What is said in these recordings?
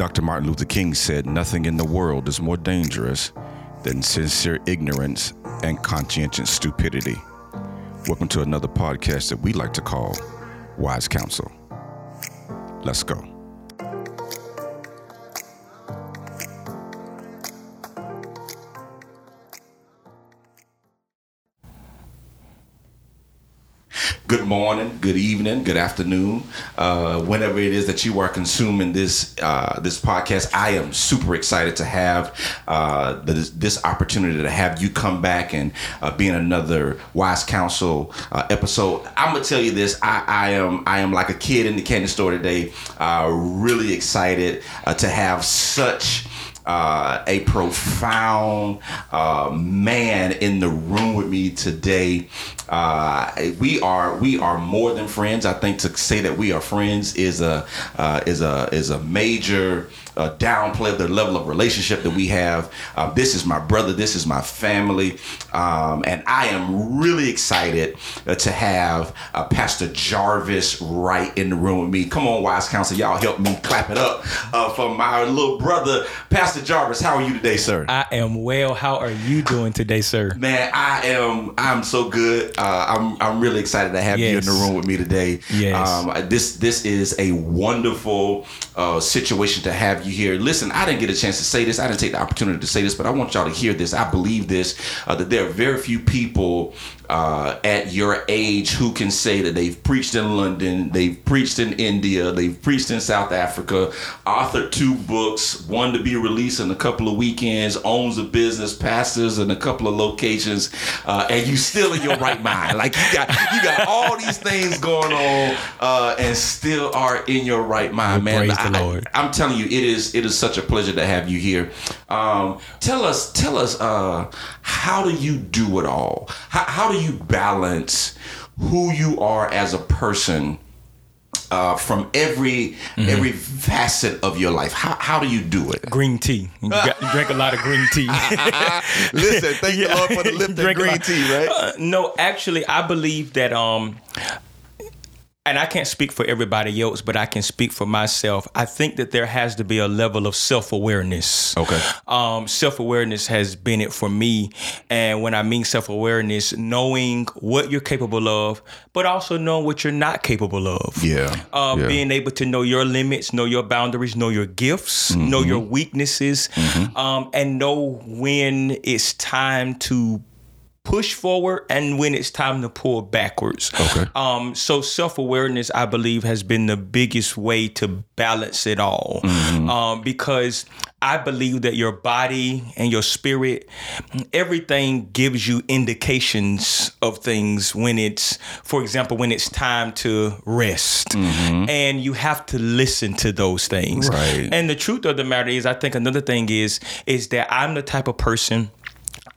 Dr. Martin Luther King said, Nothing in the world is more dangerous than sincere ignorance and conscientious stupidity. Welcome to another podcast that we like to call Wise Counsel. Let's go. Morning, good evening, good afternoon, uh, whenever it is that you are consuming this uh, this podcast. I am super excited to have uh, this, this, opportunity to have you come back and uh, be in another Wise Counsel uh, episode. I'm gonna tell you this: I, I, am I am like a kid in the candy store today. Uh, really excited to have such uh, a profound uh, man in the room with me today. Uh, we are we are more than friends. I think to say that we are friends is a uh, is a is a major uh, downplay the level of relationship that we have. Uh, this is my brother. This is my family, um, and I am really excited uh, to have uh, Pastor Jarvis Wright in the room with me. Come on, Wise Counsel, y'all help me clap it up uh, for my little brother, Pastor Jarvis. How are you today, sir? I am well. How are you doing today, sir? Man, I am. I'm so good. Uh, I'm. I'm really excited to have yes. you in the room with me today. Yes. Um, this this is a wonderful situation to have you here. Listen, I didn't get a chance to say this. I didn't take the opportunity to say this, but I want y'all to hear this. I believe this uh, that there are very few people uh, at your age who can say that they've preached in London, they've preached in India, they've preached in South Africa, authored two books, one to be released in a couple of weekends, owns a business, pastors in a couple of locations, uh, and you still in your right mind. Like you got you got all these things going on, uh, and still are in your right mind, man. Praise I, the Lord. I, am telling you, it is it is such a pleasure to have you here. Um, tell us, tell us, uh, how do you do it all? How, how do you balance who you are as a person uh, from every mm-hmm. every facet of your life. How, how do you do it? Green tea. You, got, you drink a lot of green tea. Listen, thank yeah. the Lord for the lift green tea, right? Uh, no, actually, I believe that um, and I can't speak for everybody else, but I can speak for myself. I think that there has to be a level of self awareness. Okay. Um, self awareness has been it for me. And when I mean self awareness, knowing what you're capable of, but also knowing what you're not capable of. Yeah. Um, yeah. Being able to know your limits, know your boundaries, know your gifts, mm-hmm. know your weaknesses, mm-hmm. um, and know when it's time to push forward and when it's time to pull backwards. Okay. Um, so self awareness, I believe, has been the biggest way to balance it all. Mm-hmm. Um, because I believe that your body and your spirit, everything gives you indications of things when it's, for example, when it's time to rest. Mm-hmm. And you have to listen to those things. Right. And the truth of the matter is, I think another thing is, is that I'm the type of person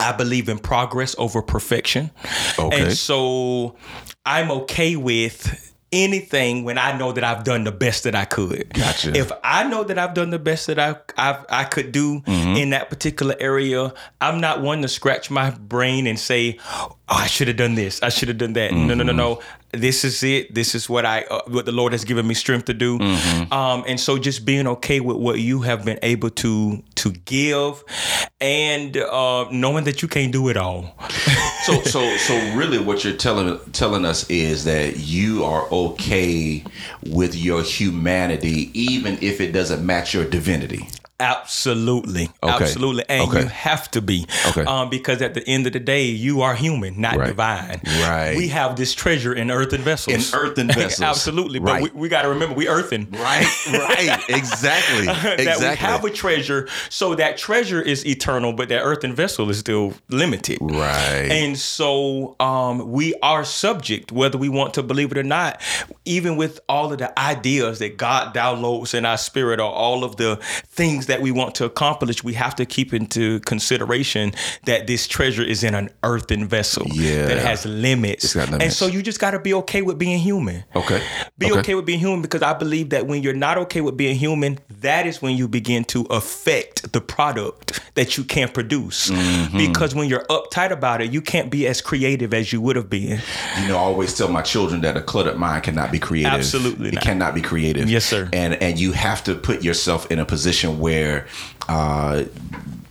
I believe in progress over perfection. Okay. And so I'm okay with anything when I know that I've done the best that I could. Gotcha. If I know that I've done the best that I I've, i could do mm-hmm. in that particular area, I'm not one to scratch my brain and say, "Oh, I should have done this. I should have done that." Mm-hmm. No, no, no, no this is it. This is what I uh, what the Lord has given me strength to do. Mm-hmm. Um, and so just being okay with what you have been able to to give, and uh, knowing that you can't do it all. so so so really, what you're telling telling us is that you are okay with your humanity, even if it doesn't match your divinity. Absolutely, okay. absolutely, and okay. you have to be, okay. um, because at the end of the day, you are human, not right. divine. Right. We have this treasure in earthen vessels. In earthen vessels, absolutely. But we, we got to remember, we earthen. Right. Right. exactly. that exactly. we have a treasure, so that treasure is eternal, but that earthen vessel is still limited. Right. And so, um, we are subject, whether we want to believe it or not, even with all of the ideas that God downloads in our spirit, or all of the things that that we want to accomplish, we have to keep into consideration that this treasure is in an earthen vessel Yeah. that has limits. got And so you just got to be okay with being human. Okay. Be Okay. okay. with being human because I believe that when you're not okay with being human, that is when you begin to affect the product that you can't produce. Mm-hmm. Because when you're uptight about it, you can't be as creative as you would have been. You know, I always tell my children that a cluttered mind cannot be creative. Absolutely it not. cannot be creative. Yes, sir. And and you have to put yourself in a position where uh,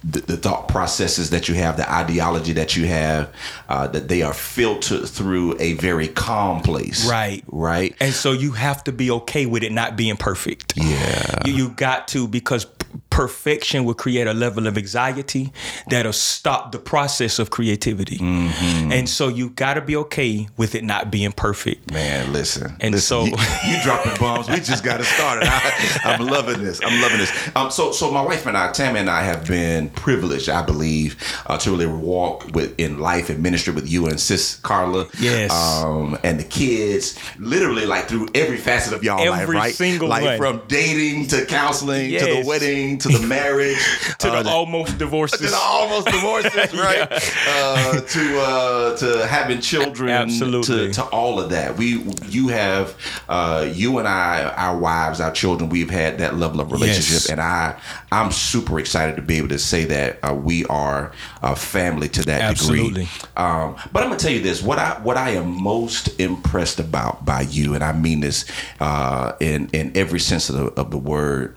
the, the thought processes that you have, the ideology that you have, uh, that they are filtered through a very calm place. Right. Right. And so you have to be okay with it not being perfect. Yeah. You, you got to because perfection will create a level of anxiety that'll stop the process of creativity. Mm-hmm. And so you got to be okay with it not being perfect. Man, listen. And listen, so- you, you dropping bombs. We just got to start I, I'm loving this. I'm loving this. Um, so, so my wife and I, Tammy and I, have been privileged, I believe, uh, to really walk with in life and ministry with you and Sis Carla. Yes. Um, and the kids, literally, like through every facet of y'all life, right? single like one. from dating to counseling to the wedding to the marriage To uh, the almost divorces. to the almost divorces, right? uh, to uh, to having children, Absolutely. to, to all of that. We, you have, uh, you and I, our wives, our children. We've had that level of relationship, Yes. and I, I'm super excited to be able to say that uh, we are a family to that Absolutely. degree. Um, but I'm gonna tell you this: what I what I am most impressed about by you, and I mean this uh, in in every sense of the, of the word,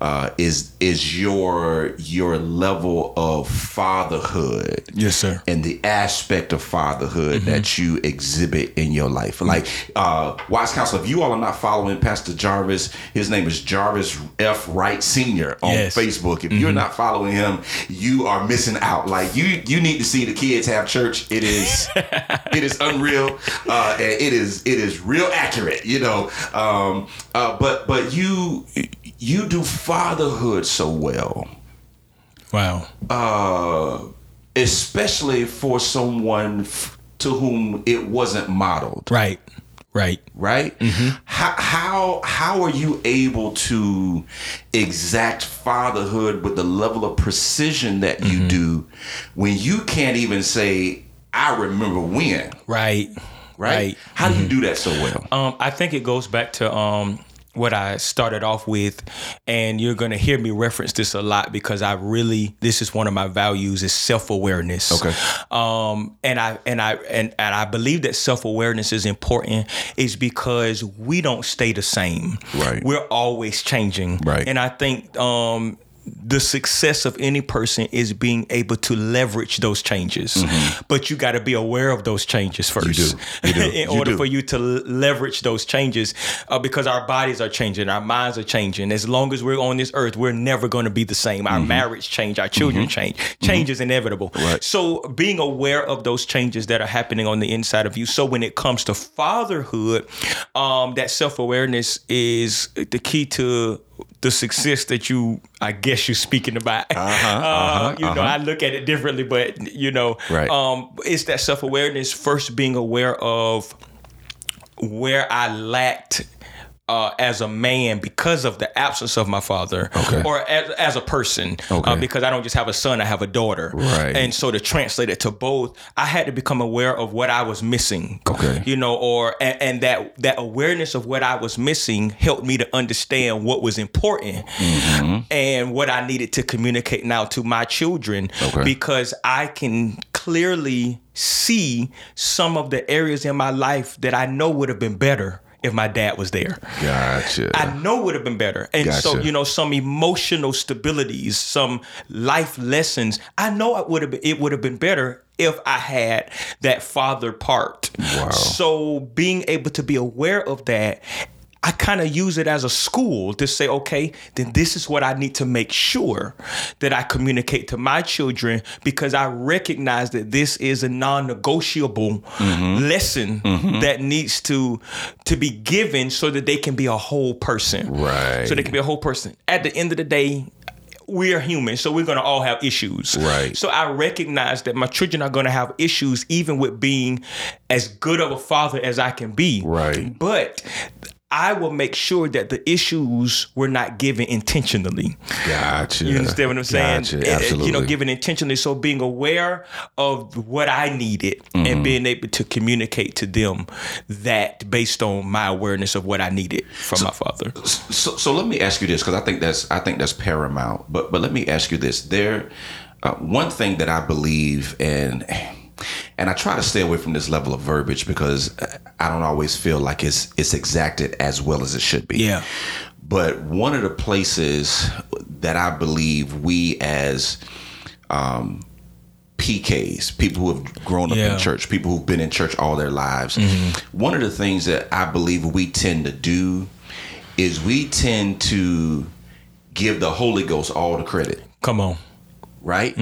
uh, is is your your level of fatherhood. Yes, sir. And the aspect of fatherhood Mm-hmm. that you exhibit in your life. Like, uh, Wise Counsel, if you all are not following Pastor Jarvis, his name is Jarvis F. Wright Sr. on Yes. Facebook. If you're not following him, you are missing out. Like you you need to see the kids have church. It is it is unreal. Uh, and it is it is real accurate, you know. Um, uh, but but you you do fatherhood so well Wow. uh, especially for someone f- to whom it wasn't modeled, Right. Right. right? How, how how are you able to exact fatherhood with the level of precision that you do when you can't even say, "I remember when"? Right. Right? How do you do that so well? Um, I think it goes back to um what I started off with, and you're gonna hear me reference this a lot because I really this is one of my values is self awareness. Okay. Um, and I and I and, and I believe that self awareness is important is because we don't stay the same. Right. We're always changing. Right. And I think um the success of any person is being able to leverage those changes. But you got to be aware of those changes first. Mm-hmm. You do. You do. in You order do. for you to leverage those changes uh, because our bodies are changing, our minds are changing. As long as we're on this earth, we're never going to be the same. Our marriage change, our children change. Change is inevitable. Mm-hmm. Right. So being aware of those changes that are happening on the inside of you. So when it comes to fatherhood, um, that self awareness is the key to the success that you, I guess, you're speaking about. uh-huh uh-huh you know, I look at it differently, but you know, Right. um, it's that self awareness. First, being aware of where I lacked uh, as a man because of the absence of my father, Okay. or as, as a person, Okay. uh, because I don't just have a son, I have a daughter. Right. And so to translate it to both, I had to become aware of what I was missing. Okay. You know, or and, and that that awareness of what I was missing helped me to understand what was important Mm-hmm. and what I needed to communicate now to my children Okay. because I can clearly see some of the areas in my life that I know would have been better if my dad was there. Gotcha. I know would have been better. And so, you know, some emotional stabilities, some life lessons, I know it would have been, it would have been better if I had that father part. Wow. So being able to be aware of that I kind of use it as a school to say, okay, then this is what I need to make sure that I communicate to my children because I recognize that this is a non-negotiable mm-hmm. lesson mm-hmm. that needs to to be given so that they can be a whole person. Right. So they can be a whole person. At the end of the day, we are human, so we're gonna all have issues. Right. So I recognize that my children are gonna have issues even with being as good of a father as I can be. Right. But I will make sure that the issues were not given intentionally. Gotcha. You understand what I'm saying? Gotcha. Absolutely. You know, given intentionally. So being aware of what I needed Mm-hmm. and being able to communicate to them that based on my awareness of what I needed from my father. so, so let me ask you this because I think that's I think that's paramount. But but let me ask you this: there, uh, one thing that I believe and and I try to stay away from this level of verbiage because I don't always feel like it's it's exacted as well as it should be. Yeah. But one of the places that I believe we as um, PKs, people who have grown up Yeah. in church, people who've been in church all their lives, Mm-hmm. one of the things that I believe we tend to do is we tend to give the Holy Ghost all the credit, Come on. Right?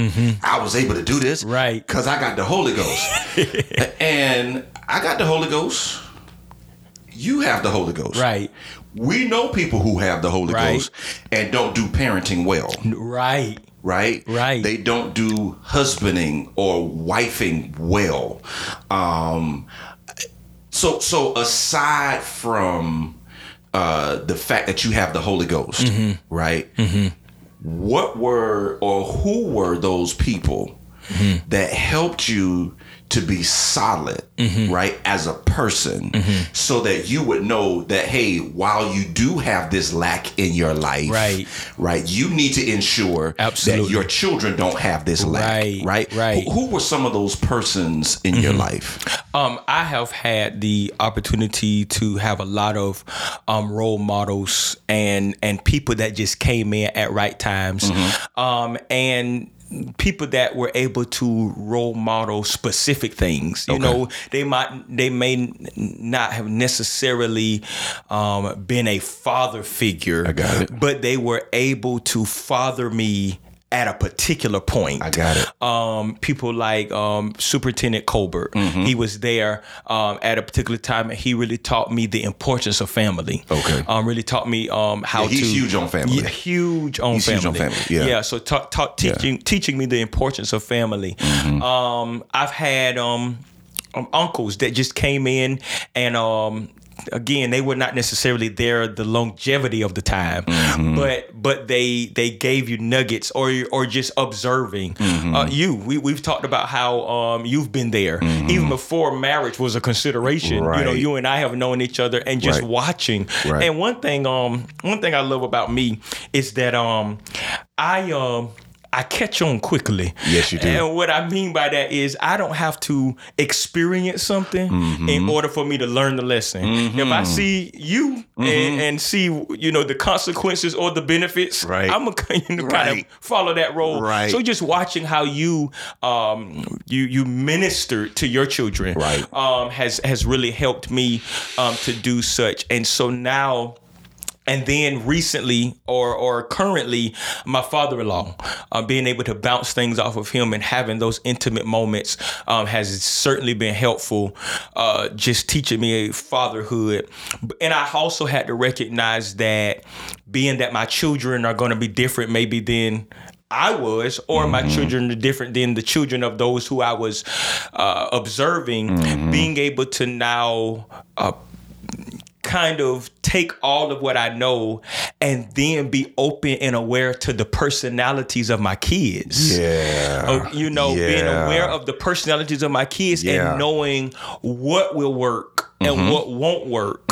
I was able to do this, Mm-hmm. Right. Because I got the Holy Ghost, and I got the Holy Ghost. You have the Holy Ghost, Right. We know people who have the Holy Right. Ghost and don't do parenting well Right. right? Right. They don't do husbanding or wifing well. Um, so so aside from uh, the fact that you have the Holy Ghost, Mm-hmm. right? What were or who were those people Mm-hmm. that helped you to be solid, Mm-hmm. right, as a person, so that you would know that hey, while you do have this lack in your life, Right. right, you need to ensure Absolutely. that your children don't have this lack, Right, right, right. Who, who were some of those persons in your life? Um, I have had the opportunity to have a lot of um, role models and and people that just came in at right times, um, and people that were able to role model specific things. You Okay. know, they might they may not have necessarily um, been a father figure, I got it. but they were able to father me at a particular point I got it. um, people like um, Superintendent Colbert. Mm-hmm. He was there um, at a particular time, and he really taught me the importance of family. Okay. um, really taught me um, how Yeah, he's to huge on family. Yeah, huge on He's family. huge on family, yeah. yeah. So taught, taught teaching teaching me the importance of family. Mm-hmm. Um, I've had um, um, uncles that just came in and um, again they were not necessarily there the longevity of the time Mm-hmm. but but they they gave you nuggets or or just observing Mm-hmm. uh, you we, we've talked about how um, you've been there even before marriage was a consideration you know Mm-hmm. You and I have known each other and just Right. watching Right. and one thing um one thing I love about me is that um I um I catch on quickly. Yes, you do. And what I mean by that is I don't have to experience something Mm-hmm. in order for me to learn the lesson. If I see you and, and see you know the consequences or the benefits, Mm-hmm. Right. I'm gonna you know, kind Right. of follow that role. Right. So just watching how you um you you minister to your children Right. um has has really helped me um to do such. And so now and then recently or or currently my father-in-law uh, being able to bounce things off of him and having those intimate moments um, has certainly been helpful uh, just teaching me a fatherhood and i also had to recognize that being that my children are going to be different maybe than I was, or my children are different than the children of those who I was uh, observing. Being able to now uh, kind of take all of what I know and then be open and aware to the personalities of my kids. Yeah. Uh, you know, being aware of the personalities of my kids Yeah. and knowing what will work and what won't work.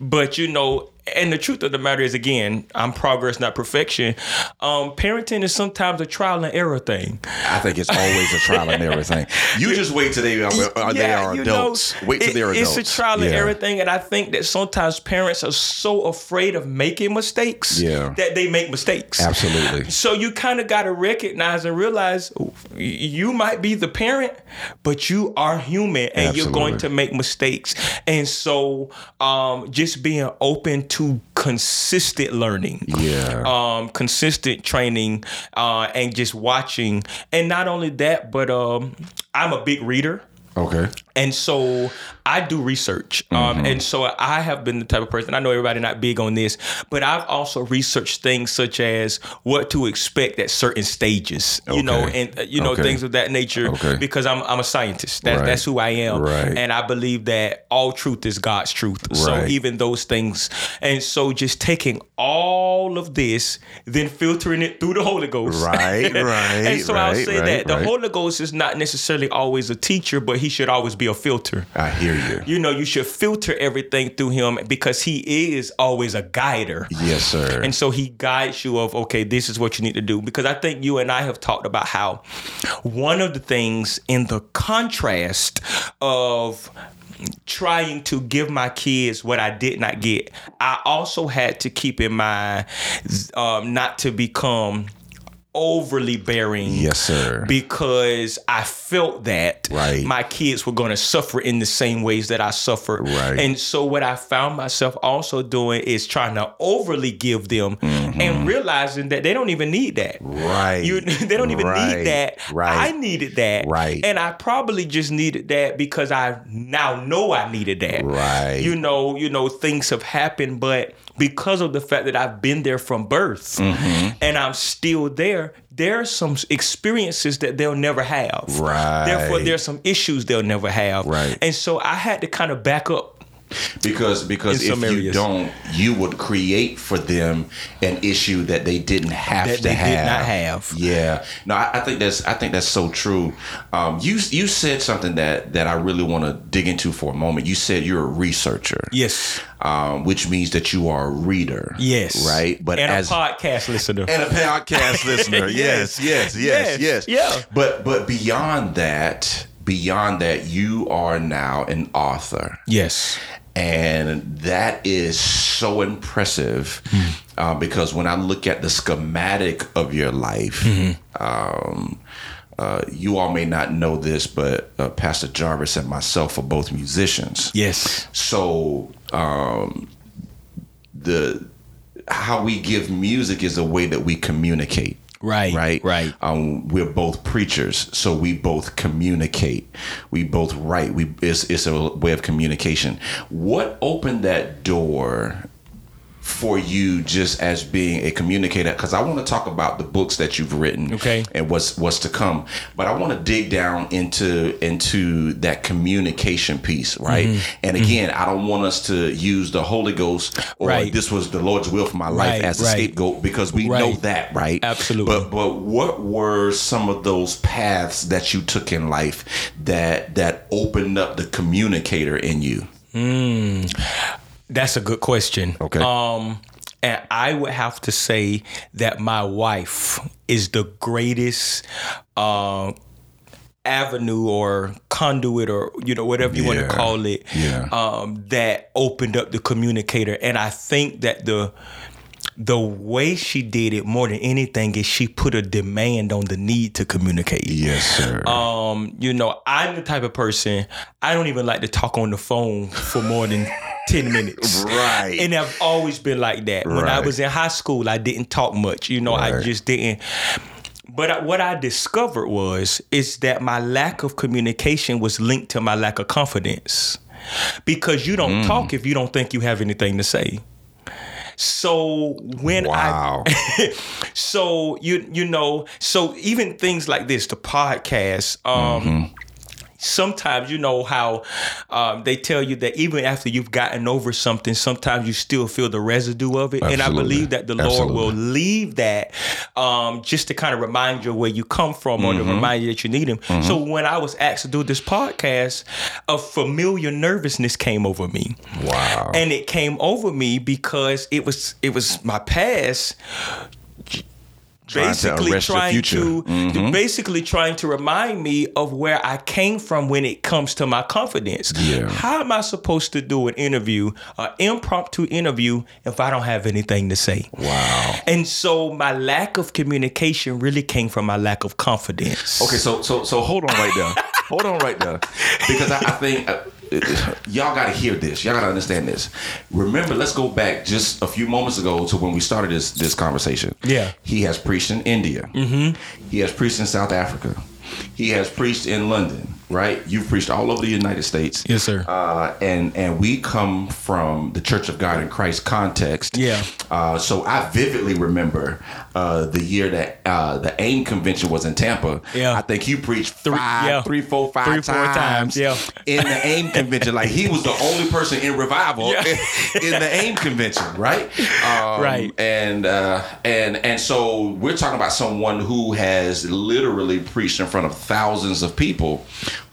But you know, and the truth of the matter is, again, I'm progress, not perfection. Um, parenting is sometimes a trial and error thing. I think it's always a trial and error thing. You just wait till they are, uh, they are you know, adults. wait till it- they're adults. it's adults. a trial and Yeah. error thing, and I think that sometimes parents are so afraid of making mistakes Yeah. that they make mistakes. Absolutely. So you kind of got to recognize and realize you might be the parent, but you are human and you're going to make mistakes. And so um, just being open to consistent learning. Yeah. Um, consistent training uh, and just watching. And not only that, but um, I'm a big reader. Okay. And so I do research. Um, Mm-hmm. and so I have been the type of person, I know everybody not big on this, but I've also researched things such as what to expect at certain stages, you know, and, uh, you know, Okay. things of that nature Okay. because I'm, I'm a scientist. That's, Right. that's who I am. Right. And I believe that all truth is God's truth. Right. So even those things. And so just taking all of this, then filtering it through the Holy Ghost. Right, right, and so I'll say right, that the. Holy Ghost is not necessarily always a teacher, but he should always be a filter. I hear you. You know, you should filter everything through him because he is always a guider. Yes, sir. And so he guides you of, okay, this is what you need to do. Because I think you and I have talked about how one of the things in the contrast of trying to give my kids what I did not get, I also had to keep in mind um, not to become overly bearing yes, sir. because I felt that Right. my kids were going to suffer in the same ways that I suffered. Right. And so what I found myself also doing is trying to overly give them and realizing that they don't even need that. Mm-hmm. right. You, they don't even Right. need that. Right. I needed that. Right. And I probably just needed that because I now know I needed that. Right. You know, you know, things have happened, but because of the fact that I've been there from birth Mm-hmm. and I'm still there, there are some experiences that they'll never have. Right. Therefore, there's some issues they'll never have. Right. And so I had to kind of back up. Because because if some you don't, you would create for them an issue that they didn't have That to they have. did not have. Yeah. No, I, I think that's I think that's so true. Um, you you said something that that I really want to dig into for a moment. You said you're a researcher. Yes. Um, which means that you are a reader. Yes. Right. But and as a podcast listener. and a podcast listener. Yes, yes, yes, Yes, yes. yeah. But but beyond that, beyond that, you are now an author. yes. And that is so impressive uh, because when I look at the schematic of your life, um, uh, you all may not know this, but uh, Pastor Jarvis and myself are both musicians. Yes. So um, the how we give music is a way that we communicate. Right. Right. Right. Um, we're both preachers, so we both communicate. We both write. We it's, it's a way of communication. What opened that door for you just as being a communicator because I want to talk about the books that you've written Okay. and what's what's to come but I want to dig down into into that communication piece right Mm-hmm. and again I don't want us to use the Holy Ghost or Right. this was the Lord's will for my life Right, as a right. scapegoat because we know that right Absolutely. but but what were some of those paths that you took in life that that opened up the communicator in you That's a good question. Okay. Um, and I would have to say that my wife is the greatest uh, avenue or conduit or you know whatever you want to call it Yeah. um, that opened up the communicator. And I think that the the way she did it more than anything is she put a demand on the need to communicate. yes sir Um, you know, I'm the type of person I don't even like to talk on the phone for more than 10 minutes. Right. And I've always been like that. When I was in high school, I didn't talk much. You know, I just didn't. But what I discovered was is that my lack of communication was linked to my lack of confidence. Because you don't Mm. talk if you don't think you have anything to say. So when Wow. I so you you know so even things like this the podcast um Mm-hmm. Sometimes you know how um, they tell you that even after you've gotten over something sometimes you still feel the residue of it. And i believe that the lord will leave that um, just to kind of remind you where you come from or to Mm-hmm. remind you that you need him. So when i was asked to do this podcast a familiar nervousness came over me. Wow. And it came over me because it was it was my past Trying to basically arrest trying future. Mm-hmm. to basically trying to remind me of where I came from when it comes to my confidence. Yeah. How am I supposed to do an interview, an impromptu interview, if I don't have anything to say? wow And so my lack of communication really came from my lack of confidence. Okay, so so so hold on right there. hold on right there, because I, I think uh, y'all got to hear this. Y'all got to understand this. Remember, let's go back just a few moments ago to when we started this this conversation. Yeah. he has preached in India. Mm-hmm. He has preached in South Africa. He has preached in London. Right? You've preached all over the United States. Yes, sir. Uh, and and we come from the Church of God in Christ context. Yeah. Uh, so I vividly remember uh, the year that uh, the AIM convention was in Tampa. Yeah. I think you preached Three- five, yeah. three, four, five Three, four times. times, yeah. In the AIM convention, like he was the only person in revival Yeah. in the AIM convention, right? Um, Right. And uh, and and so we're talking about someone who has literally preached in front of thousands of people,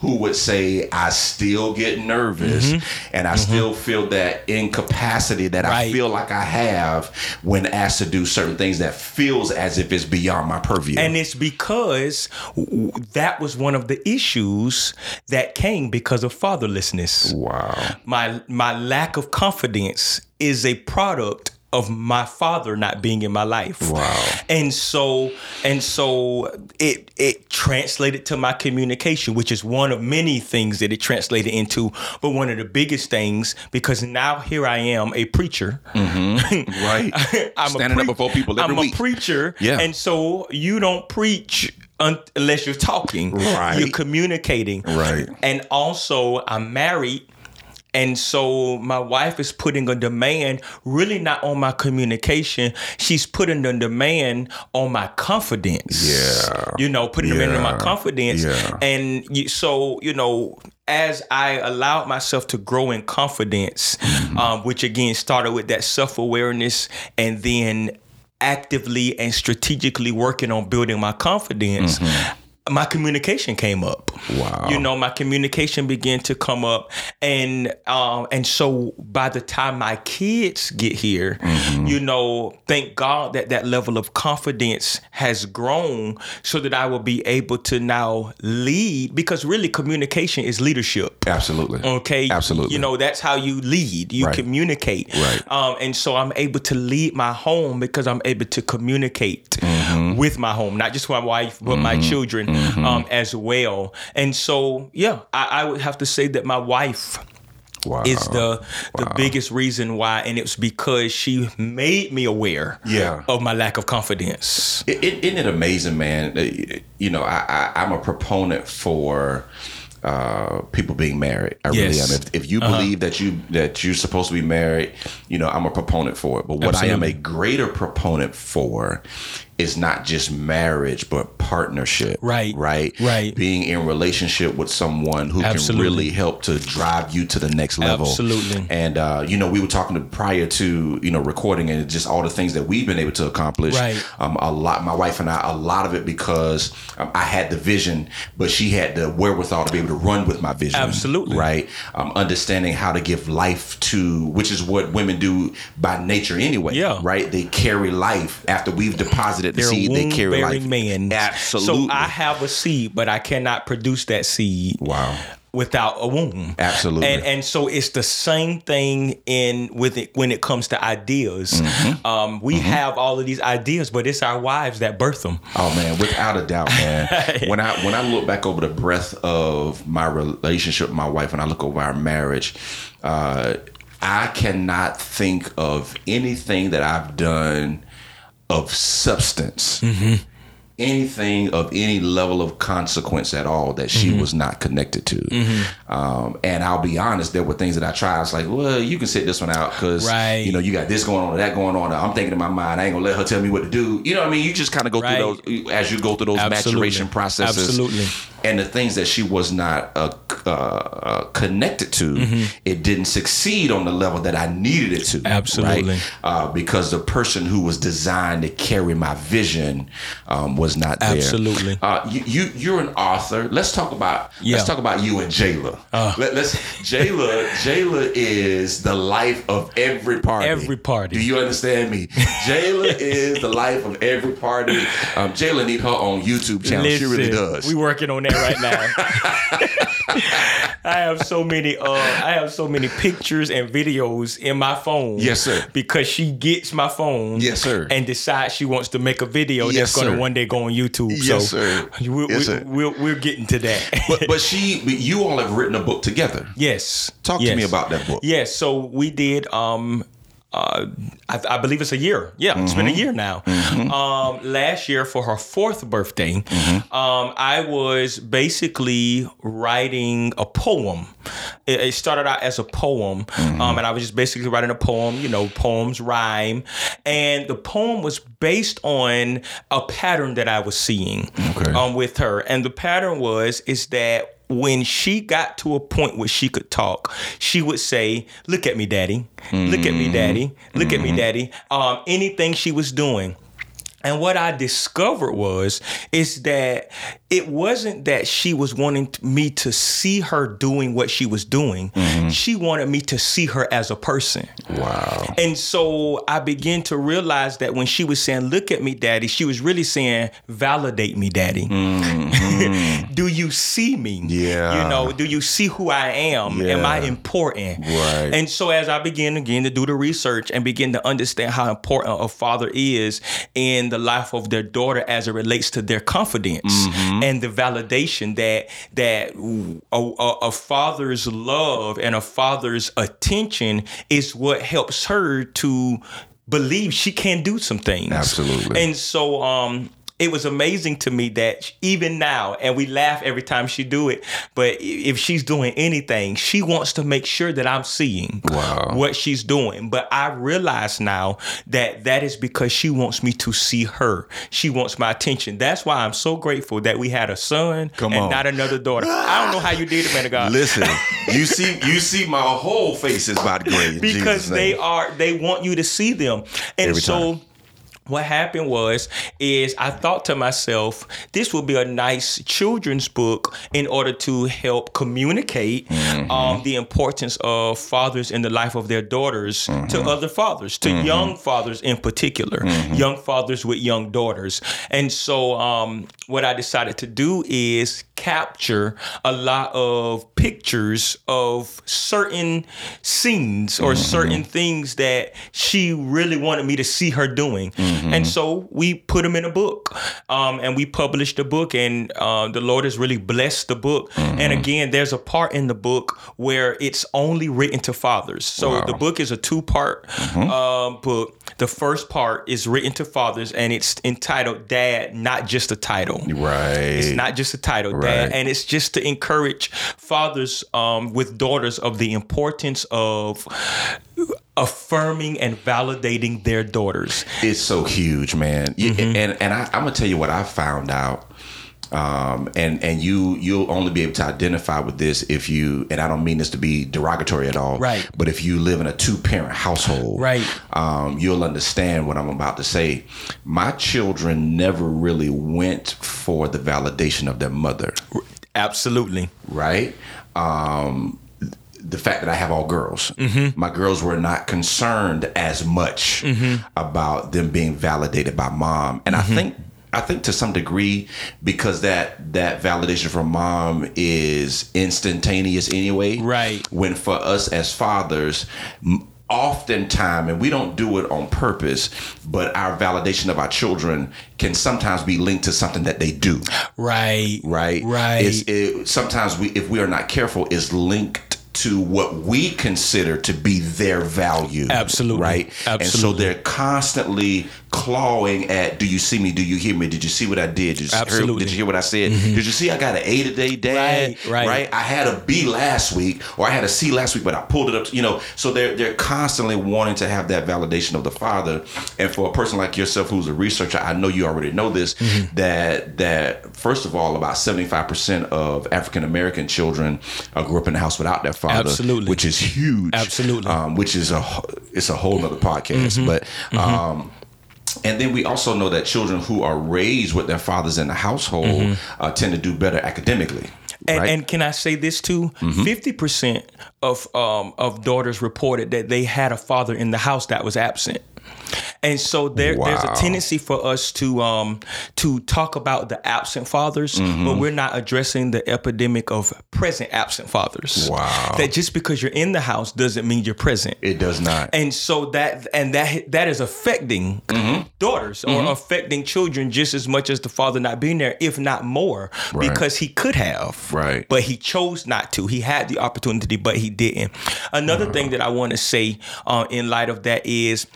who would say, "I still get nervous, and I still feel that incapacity that I Mm-hmm. Feel like I have when asked to do certain things that feels as if it's beyond my purview." And it's because that was one of the issues that came because of fatherlessness. wow. My my lack of confidence is a product of my father not being in my life. Wow. And so and so it it translated to my communication, which is one of many things that it translated into, but one of the biggest things because now here I am a preacher. Mm-hmm. Right. I'm a Standing up before people every I'm week. a preacher, Yeah. and so you don't preach unless you're talking. Right. You're communicating. Right. And also, I'm married. And so my wife is putting a demand really not on my communication. She's putting a demand on my confidence. Yeah. You know, putting a demand on my confidence. Yeah. And so, you know, as I allowed myself to grow in confidence, Mm-hmm. um, which again started with that self awareness and then actively and strategically working on building my confidence. My communication came up. Mm-hmm. Wow. You know, my communication began to come up, and um, and so by the time my kids get here, Mm-hmm. you know, thank God that that level of confidence has grown, so that I will be able to now lead. Because really, communication is leadership. Absolutely. Okay. Absolutely. You know, that's how you lead. You Right. communicate. Right. Um, and so I'm able to lead my home because I'm able to communicate Mm-hmm. with my home, not just my wife, but my children Mm-hmm. um, as well. And so, yeah, I, I would have to say that my wife wow. is the the biggest reason why, and it's because she made me aware Yeah. of my lack of confidence. Isn't it amazing, man? Uh, You know, I, I, I'm a proponent for uh, people being married. I really am. If, if you believe that you that you're supposed to be married, you know, I'm a proponent for it. But what I am a greater proponent for is not just marriage, but partnership. Right. Right. Right. Being in relationship with someone who Absolutely. can really help to drive you to the next level. Absolutely. And uh, you know, we were talking to, prior to you know recording and just all the things that we've been able to accomplish. Right. Um, a lot, my wife and I, a lot of it because um, I had the vision, but she had the wherewithal to be able to run with my vision. Absolutely. Right. Um, understanding how to give life to, which is what women do by nature anyway. Yeah. Right. They carry life after we've deposited the They're seed. They carry life. man. Absolutely. So I have a seed, but I cannot produce that seed. Wow. Without a womb, Absolutely. and and so it's the same thing in with it when it comes to ideas. Mm-hmm. Um, we have all of these ideas, but it's our wives that birth them. Oh man, without a doubt, man. when I when I look back over the breadth of my relationship with my wife, and I look over our marriage, uh, I cannot think of anything that I've done of substance. Mm-hmm. Anything of any level of consequence at all that she mm-hmm. was not connected to, mm-hmm. um, and I'll be honest, there were things that I tried. I was like, "Well, you can sit this one out because Right. you know you got this going on, that going on." I'm thinking in my mind, I ain't gonna let her tell me what to do. You know what I mean? You just kind of go Right. through those as you go through those Absolutely. maturation processes. Absolutely. And the things that she was not uh, uh, uh, connected to, Mm-hmm. it didn't succeed on the level that I needed it to. Absolutely. right? Uh, because the person who was designed to carry my vision um, was not there. Absolutely. Uh, you, you you're an author. Let's talk about Yeah. Uh. let's talk about you and Jayla. Let, us Jayla Jayla is the life of every party. Every party. Do you understand me? Jayla is the life of every party. Um, Jayla need her own YouTube channel. she really does. We working on that right now. I have so many uh I have so many pictures and videos in my phone. Yes, sir. Because she gets my phone. Yes, sir. And decides she wants to make a video Yes, that's gonna sir. one day go on YouTube. Yes, so sir. We're, Yes, we're, sir. We're, we're getting to that. but but she you all have written a book together. yes. Talk to me about that book. Yes, so we did um uh, I, I, believe it's a year. Yeah, mm-hmm. it's been a mm-hmm. year now. Mm-hmm. Um, last year for her fourth birthday, mm-hmm. um, I was basically writing a poem. It, it started out as a poem, mm-hmm. um, and I was just basically writing a poem. You know, poems rhyme, and the poem was based on a pattern that I was seeing okay. Um, with her, and the pattern was is that when she got to a point where she could talk, she would say, "Look at me, daddy. Look at me, daddy. Look mm-hmm. at me, mm-hmm. daddy." Um, anything she was doing. And what I discovered was is that it wasn't that she was wanting me to see her doing what she was doing. Mm-hmm. She wanted me to see her as a person. Wow. And so I began to realize that when she was saying, Look at me, daddy, she was really saying, Validate me, daddy. Mm-hmm. do you see me? Yeah. You know, do you see who I am? Yeah. Am I important? Right. And so as I began again to do the research and begin to understand how important a father is in the life of their daughter as it relates to their confidence. Mm-hmm and the validation that that a, a, a, father's love and a father's attention is what helps her to believe she can do some things. Absolutely. And so um it was amazing to me that even now, and we laugh every time she do it, but if she's doing anything, she wants to make sure that I'm seeing wow. what she's doing. But I realize now that that is because she wants me to see her. She wants my attention. That's why I'm so grateful that we had a son Come and on. not another daughter. I don't know how you did it, man of God. Listen, you see, you see, my whole face is about great because they are. They want you to see them, and every so. Time what happened was is I thought to myself, this would be a nice children's book in order to help communicate mm-hmm. um, the importance of fathers in the life of their daughters mm-hmm. to other fathers, to mm-hmm. young fathers in particular, mm-hmm. young fathers with young daughters. And so um, what I decided to do is capture a lot of pictures of certain scenes or mm-hmm. certain things that she really wanted me to see her doing. Mm-hmm. And so we put them in a book um, and we published the book, and uh, the Lord has really blessed the book. Mm-hmm. And again, there's a part in the book where it's only written to fathers. So wow. the book is a two part mm-hmm. uh, book. The first part is written to fathers and it's entitled Dad, not just a title. Right. It's not just a title, right. Dad. And it's just to encourage fathers um, with daughters of the importance of affirming and validating their daughters. It's so huge, man. Mm-hmm. And and I, I'm gonna tell you what I found out. Um, and and you you'll only be able to identify with this if you and I don't mean this to be derogatory at all, right? But if you live in a two parent household, right, um, you'll understand what I'm about to say. My children never really went for the validation of their mother. Absolutely, right. Um, the fact that I have all girls. Mm-hmm. My girls were not concerned as much mm-hmm. about them being validated by mom. And mm-hmm. I think I think to some degree because that that validation from mom is instantaneous anyway. Right. When for us as fathers, oftentimes, and we don't do it on purpose, but our validation of our children can sometimes be linked to something that they do. Right. Right. Right. It's, it, sometimes we, if we are not careful, is linked to what we consider to be their value. Absolutely. Right? Absolutely. And so they're constantly clawing at do you see me? Do you hear me? Did you see what I did? Did you, Absolutely. Hear, did you hear what I said? Mm-hmm. Did you see I got an A today, Dad? Right, right. Right? I had a B last week or I had a C last week, but I pulled it up, to, you know. So they're they're constantly wanting to have that validation of the father. And for a person like yourself who's a researcher, I know you already know this, mm-hmm. that that first of all, about 75% of African American children uh, grew up in a house without their father. Absolutely. Which is huge. Absolutely. Um, which is a it's a whole other podcast. Mm-hmm. But mm-hmm. um and then we also know that children who are raised with their fathers in the household mm-hmm. uh, tend to do better academically. And, right? and, can I say this too? Mm-hmm. 50 mm-hmm. percent of um, of daughters reported that they had a father in the house that was absent. And so there, there's a tendency for us to um to talk about the absent fathers, Mm-hmm. but we're not addressing the epidemic of present absent fathers. Wow. That just because you're in the house doesn't mean you're present. It does not. And so that and that that is affecting Mm-hmm. daughters or affecting children just as much as the father not being there, if not more, because he could have, Right. But he chose not to. He had the opportunity, but he didn't. Another thing that I want to say uh, in light of that is,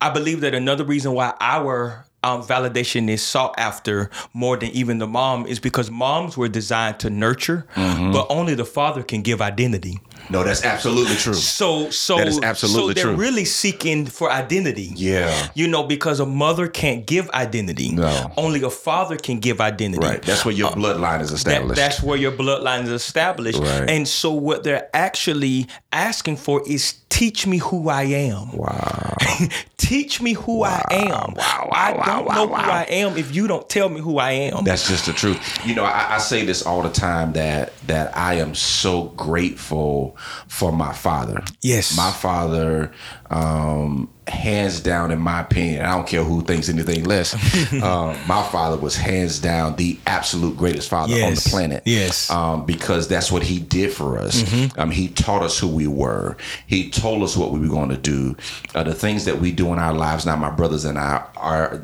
I believe that another reason why our um, validation is sought after more than even the mom is because moms were designed to nurture, Mm-hmm. but only the father can give identity. No, that's absolutely true. So, so, That is absolutely so they're true. really seeking for identity. Yeah. You know, because a mother can't give identity. No. Only a father can give identity. Right. That's where your uh, bloodline is That, established. that's where your bloodline is established. Right. And so what they're actually asking for is teach me who I am. wow. teach me who I am. wow, I wow, don't wow, know wow. who I am if you don't tell me who I am. That's just the truth. You know, I, I say this all the time that that I am so grateful for my father. Yes. my father, um, hands down, in my opinion, I don't care who thinks anything less. um, my father was hands down the absolute greatest father on the planet. Yes. um, because that's what he did for us. Mm-hmm. Um, he taught us who we were. He told us what we were going to do. Uh, the things that we do in our lives now, my brothers and I are.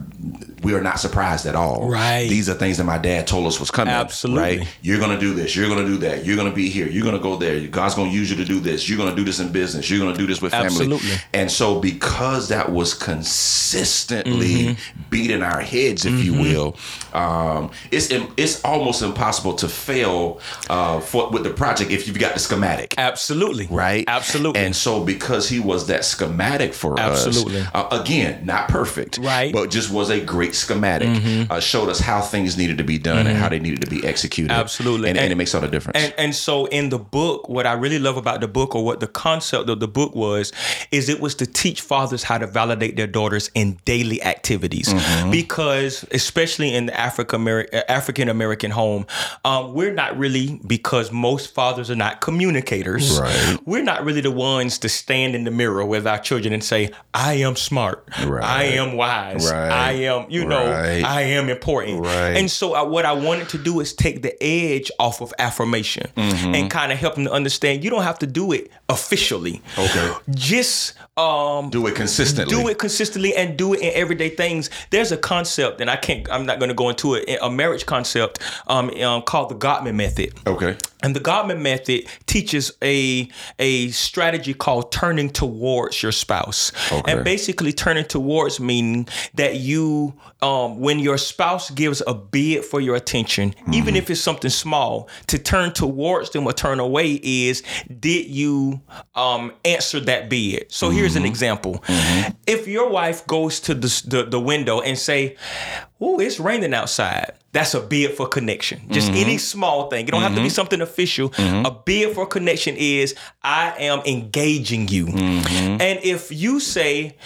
We are not surprised at all. Right. These are things that my dad told us was coming. Absolutely. Right. You're gonna do this. You're gonna do that. You're gonna be here. You're gonna go there. God's gonna use you to do this. You're gonna do this in business. You're gonna do this with family. Absolutely. And so, because that was consistently Mm-hmm. beat in our heads, if you will, um, it's it's almost impossible to fail uh, for, with the project if you've got the schematic. Absolutely. Right. Absolutely. And so, because he was that schematic for Absolutely. us, uh, again, not perfect, Right. But just was a great schematic. Uh, showed us how things needed to be done and how they needed to be executed. Absolutely. and, and, And- it makes all the difference. And and so in the book, what I really love about the book, or what the concept of the book was, is it was to teach fathers how to validate their daughters in daily activities, Mm-hmm. because especially in the African African American home, um, we're not really because most fathers are not communicators. Right. We're not really the ones to stand in the mirror with our children and say, "I am smart. Right. I am wise. Right. I am, you know. I am important." And so I, what I wanted to do is take the edge off of affirmation Mm-hmm. and kind of help them to understand you don't have to do it officially. Okay. Just um do it consistently. do it consistently and do it in everyday things. There's a concept, and I can't. I'm not going to go into it. A marriage concept um, um, called the Gottman method. Okay. And the Gottman method teaches a a strategy called turning towards your spouse. Okay. And basically turning towards meaning that you um, when your spouse gives a bid for your attention, even if it's something small, to turn towards them or turn away is did you um, answer that bid? So here's an example. If your wife goes to the, the, the window and say, Oh, it's raining outside. That's a bid for connection. Just mm-hmm. any small thing. It don't have to be mm-hmm. something official. Mm-hmm. A bid for connection is I am engaging you. And if you say,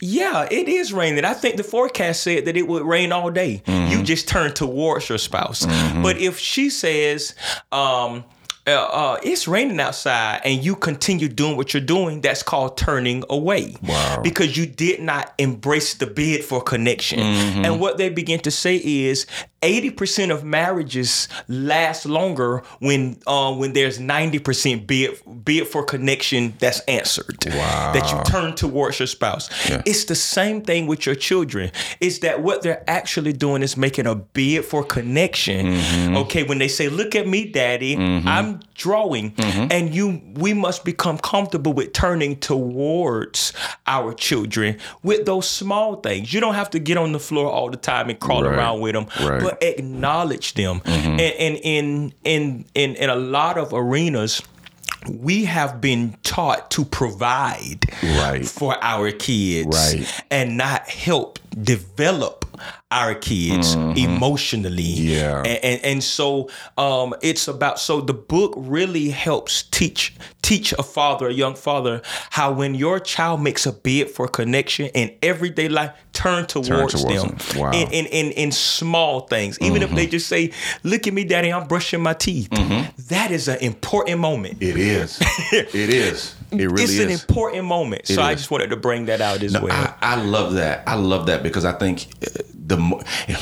Yeah, it is raining. I think the forecast said that it would rain all day. You just turn towards your spouse. But if she says, um, uh, uh, it's raining outside and you continue doing what you're doing, that's called turning away. Wow. Because you did not embrace the bid for connection. And what they begin to say is 80% of marriages last longer when uh, when there's 90% bid, bid for connection that's answered. Wow. That you turn towards your spouse. Yeah. It's the same thing with your children. Is that what they're actually doing is making a bid for connection. Mm-hmm. Okay, when they say, "Look at me, daddy, mm-hmm. I'm drawing," mm-hmm. and you, we must become comfortable with turning towards our children with those small things. You don't have to get on the floor all the time and crawl Right. around with them, Right. But acknowledge them. Mm-hmm. And, and in in in in a lot of arenas we have been taught to provide Right. for our kids Right. and not help develop our kids emotionally Mm-hmm. Yeah. and, and and so um it's about so the book really helps teach teach a father a young father how when your child makes a bid for connection in everyday life turn towards, towards them, them. Wow. in, in in in small things even if they just say look at me daddy i'm brushing my teeth That is an important moment It is. it is. It really it's is. an important moment. So I just wanted to bring that out as well. I, I love that. I love that because I think uh, the mo-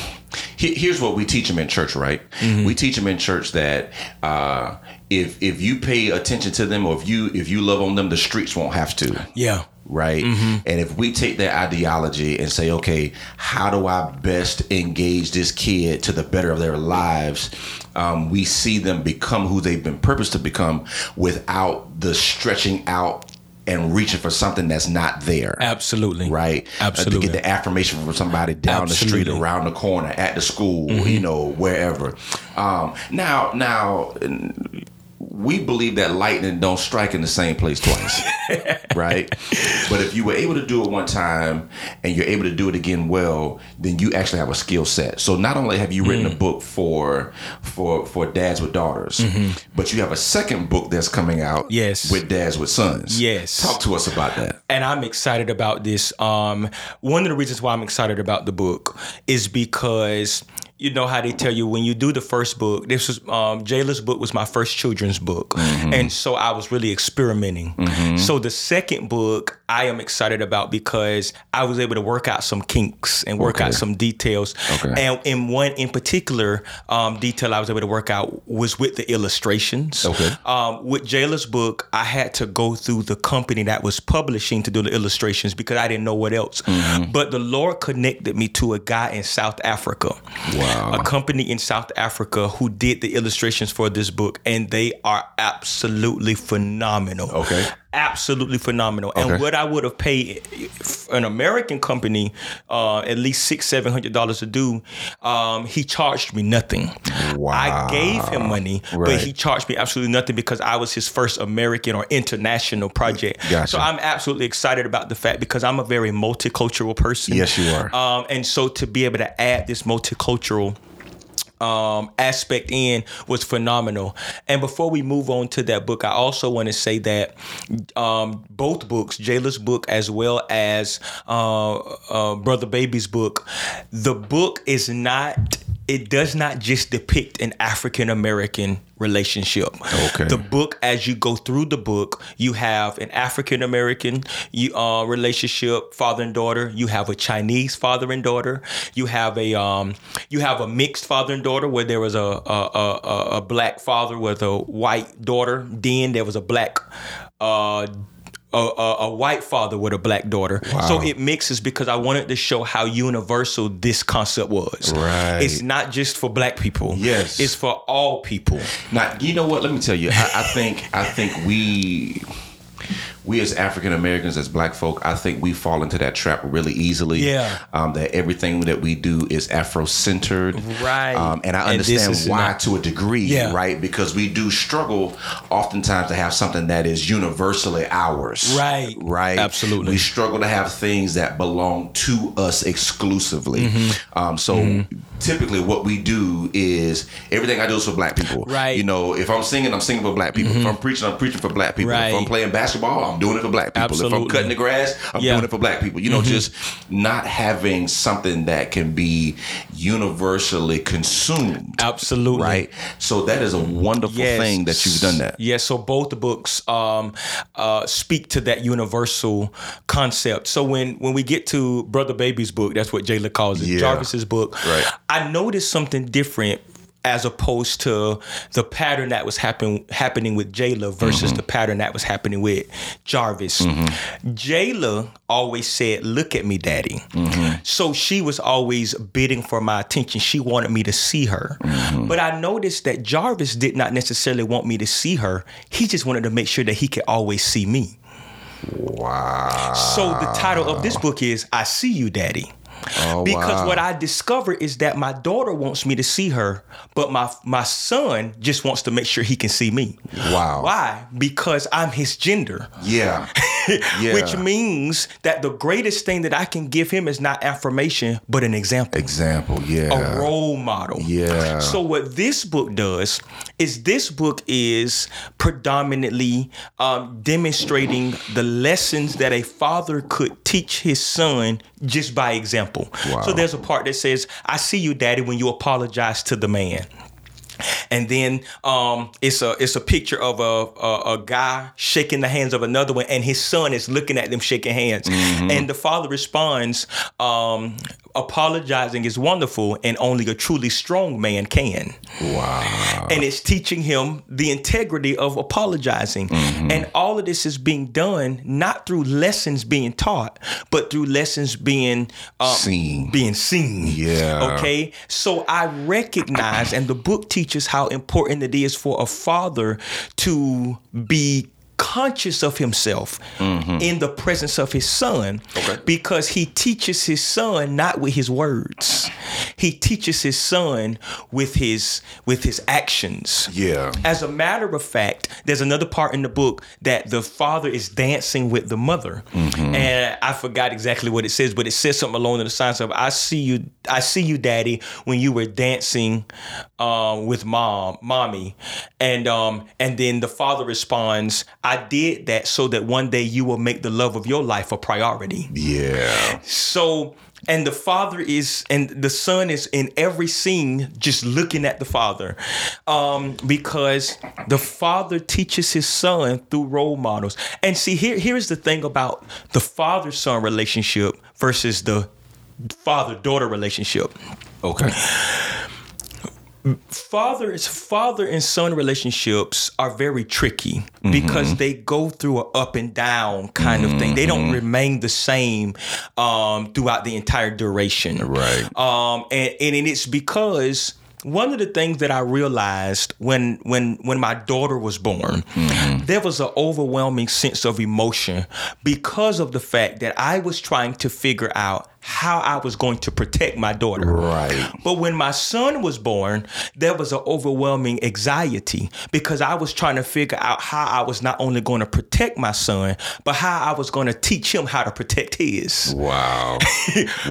Here- here's what we teach them in church, right? Mm-hmm. We teach them in church that uh, if if you pay attention to them or if you if you love on them, the streets won't have to. yeah. Right? And if we take that ideology and say, okay, how do I best engage this kid to the better of their lives? Um, we see them become who they've been purposed to become without the stretching out and reaching for something that's not there. Absolutely. Right, Uh, Absolutely. to get the affirmation from somebody down the street, Mm-hmm. around the corner, at the school, you know, wherever. Um, now, now, we believe that lightning don't strike in the same place twice, right? But if you were able to do it one time and you're able to do it again well, then you actually have a skill set. So not only have you written Mm. a book for for for dads with daughters, but you have a second book that's coming out, Mm-hmm. Yes. with dads with sons. Yes. talk to us about that. and I'm excited about this. Um, one of the reasons why I'm excited about the book is because you know how they tell you when you do the first book. This was um, Jayla's book was my first children's book, and so I was really experimenting. So the second book I am excited about because I was able to work out some kinks and work out some details. Okay. And in one in particular um, detail I was able to work out was with the illustrations. Okay. Um, with Jayla's book, I had to go through the company that was publishing to do the illustrations because I didn't know what else. Mm-hmm. But the Lord connected me to a guy in South Africa. Wow. A company in South Africa who did the illustrations for this book, and they are absolutely phenomenal. Okay. Absolutely phenomenal. Okay. And what I would have paid an American company uh, at least six, seven hundred dollars to do, um, he charged me nothing. Wow. I gave him money, but he charged me absolutely nothing because I was his first American or international project. Gotcha. So I'm absolutely excited about the fact because I'm a very multicultural person. Yes, you are. Um, and so to be able to add this multicultural um, aspect in was phenomenal. And before we move on to that book, I also want to say that um, both books, Jayla's book as well as uh, uh, Brother Baby's book, the book is not. It does not just depict an African American relationship. Okay. The book, as you go through the book, you have an African American uh, relationship, father and daughter. You have a Chinese father and daughter. You have a um, you have a mixed father and daughter where there was a a, a, a- a black father with a white daughter. Then there was a black. Uh, a, a, a white father with a black daughter. So it mixes because I wanted to show how universal this concept was. Right. It's not just for black people. Yes. It's for all people. Now, you know what? Let me tell you. I, I think I think we we as African Americans, as Black folk, I think we fall into that trap really easily. Yeah. Um, that everything that we do is Afro-centered. Right. Um, and I understand is why not- to a degree. Yeah. Right. Because we do struggle oftentimes to have something that is universally ours. Right. Right. Absolutely. We struggle to have things that belong to us exclusively. Mm-hmm. Um, so typically, what we do is everything I do is for Black people. Right. Mm-hmm. You know, if I'm singing, I'm singing for Black people. If I'm preaching, I'm preaching for Black people. Right. If I'm playing basketball, I'm doing it for Black people. If I'm cutting the grass, I'm Yeah. Mm-hmm. doing it for Black people. You know, just not having something that can be universally consumed. Absolutely. Right. So that is a wonderful thing that you've done that. Yes, so both the books um, uh, speak to that universal concept. So when when we get to Brother Baby's book, that's what Jayla calls it, Yeah. Jarvis's book. Right. I noticed something different as opposed to the pattern that was happen, happening with Jayla versus Mm-hmm. the pattern that was happening with Jarvis. Jayla always said, "Look at me, Daddy." Mm-hmm. So she was always bidding for my attention. She wanted me to see her. Mm-hmm. But I noticed that Jarvis did not necessarily want me to see her. He just wanted to make sure that he could always see me. Wow. So the title of this book is I See You, Daddy. Oh, Because wow. what I discovered is that my daughter wants me to see her, but my my son just wants to make sure he can see me. Wow. Why? Because I'm his gender. Yeah. Yeah. Which means that the greatest thing that I can give him is not affirmation, but an example. Example. Yeah. a role model. Yeah. So what this book does is this book is predominantly um, demonstrating the lessons that a father could teach his son just by example. Wow. So there's a part that says, "I see you, Daddy, when you apologize to the man." and then um, it's a it's a picture of a, a, a guy shaking the hands of another one, and his son is looking at them shaking hands, and the father responds, um, "Apologizing is wonderful, and only a truly strong man can." Wow. and it's teaching him the integrity of apologizing. And all of this is being done not through lessons being taught, but through lessons being um, Seen. being seen. Yeah. Okay. So I recognize, and the book teaches how important it is for a father to be conscious of himself in the presence of his son Okay. because he teaches his son not with his words. He teaches his son with his with his actions. Yeah. as a matter of fact, there's another part in the book that the father is dancing with the mother, and I forgot exactly what it says, but it says something along the lines of, "I see you, I see you, daddy, when you were dancing um, with mom, mommy," and um, and then the father responds, "I did that so that one day you will make the love of your life a priority." Yeah. So, and the father is, and the son is in every scene just looking at the father, um, because the father teaches his son through role models. And see, here, here's the thing about the father son relationship versus the father daughter relationship Okay. Father father and son relationships are very tricky because they go through an up and down kind of thing. They don't remain the same um, throughout the entire duration. Right. Um, and, and it's because one of the things that I realized when when when my daughter was born, there was an overwhelming sense of emotion because of the fact that I was trying to figure out how I was going to protect my daughter. Right. But when my son was born, there was an overwhelming anxiety because I was trying to figure out how I was not only going to protect my son, but how I was going to teach him how to protect his. Wow.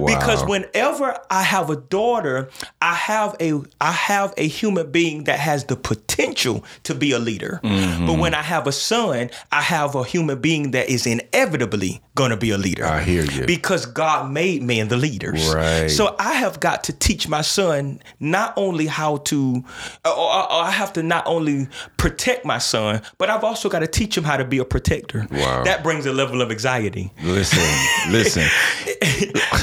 Because Wow. whenever I have a daughter, I have a I have a human being that has the potential to be a leader. Mm-hmm. But when I have a son, I have a human being that is inevitably going to be a leader. I hear you. Because God made men the leaders. Right. So I have got to teach my son not only how to, uh, or, or- or I have to not only protect my son, but I've also got to teach him how to be a protector. Wow. That brings a level of anxiety. Listen. Listen.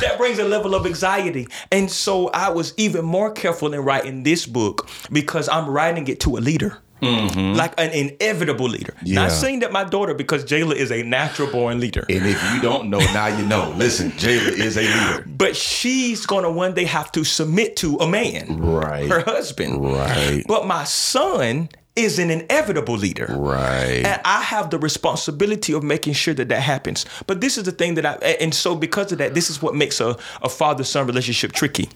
that brings a level of anxiety. And so I was even more careful in writing this book because I'm writing it to a leader. Mm-hmm. Like an inevitable leader. Yeah. Not saying that my daughter, because Jayla is a natural born leader. And if you don't know, now you know. Listen, Jayla is a leader. but she's gonna one day have to submit to a man, Right. her husband. Right. But my son is an inevitable leader. Right. And I have the responsibility of making sure that that happens. But this is the thing that I, and so because of that, this is what makes a, a father son relationship tricky.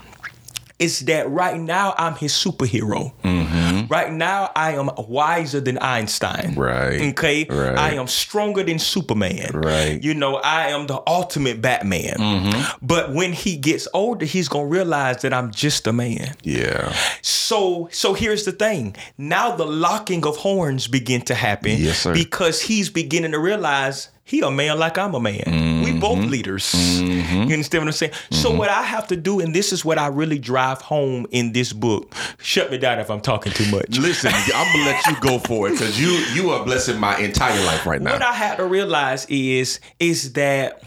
It's that right now I'm his superhero. Mm-hmm. Right now I am wiser than Einstein. Right. Okay. Right. I am stronger than Superman. Right. You know, I am the ultimate Batman. Mm-hmm. But when he gets older, he's gonna realize that I'm just a man. yeah. So so here's the thing. Now the locking of horns begin to happen. Yes, sir. Because he's beginning to realize he a man like I'm a man. We both Mm-hmm. leaders. You understand what I'm saying? So what I have to do, and this is what I really drive home in this book. Shut me down if I'm talking too much. Listen, I'm gonna let you go for it because you you are blessing my entire life right now. what I had to realize is is that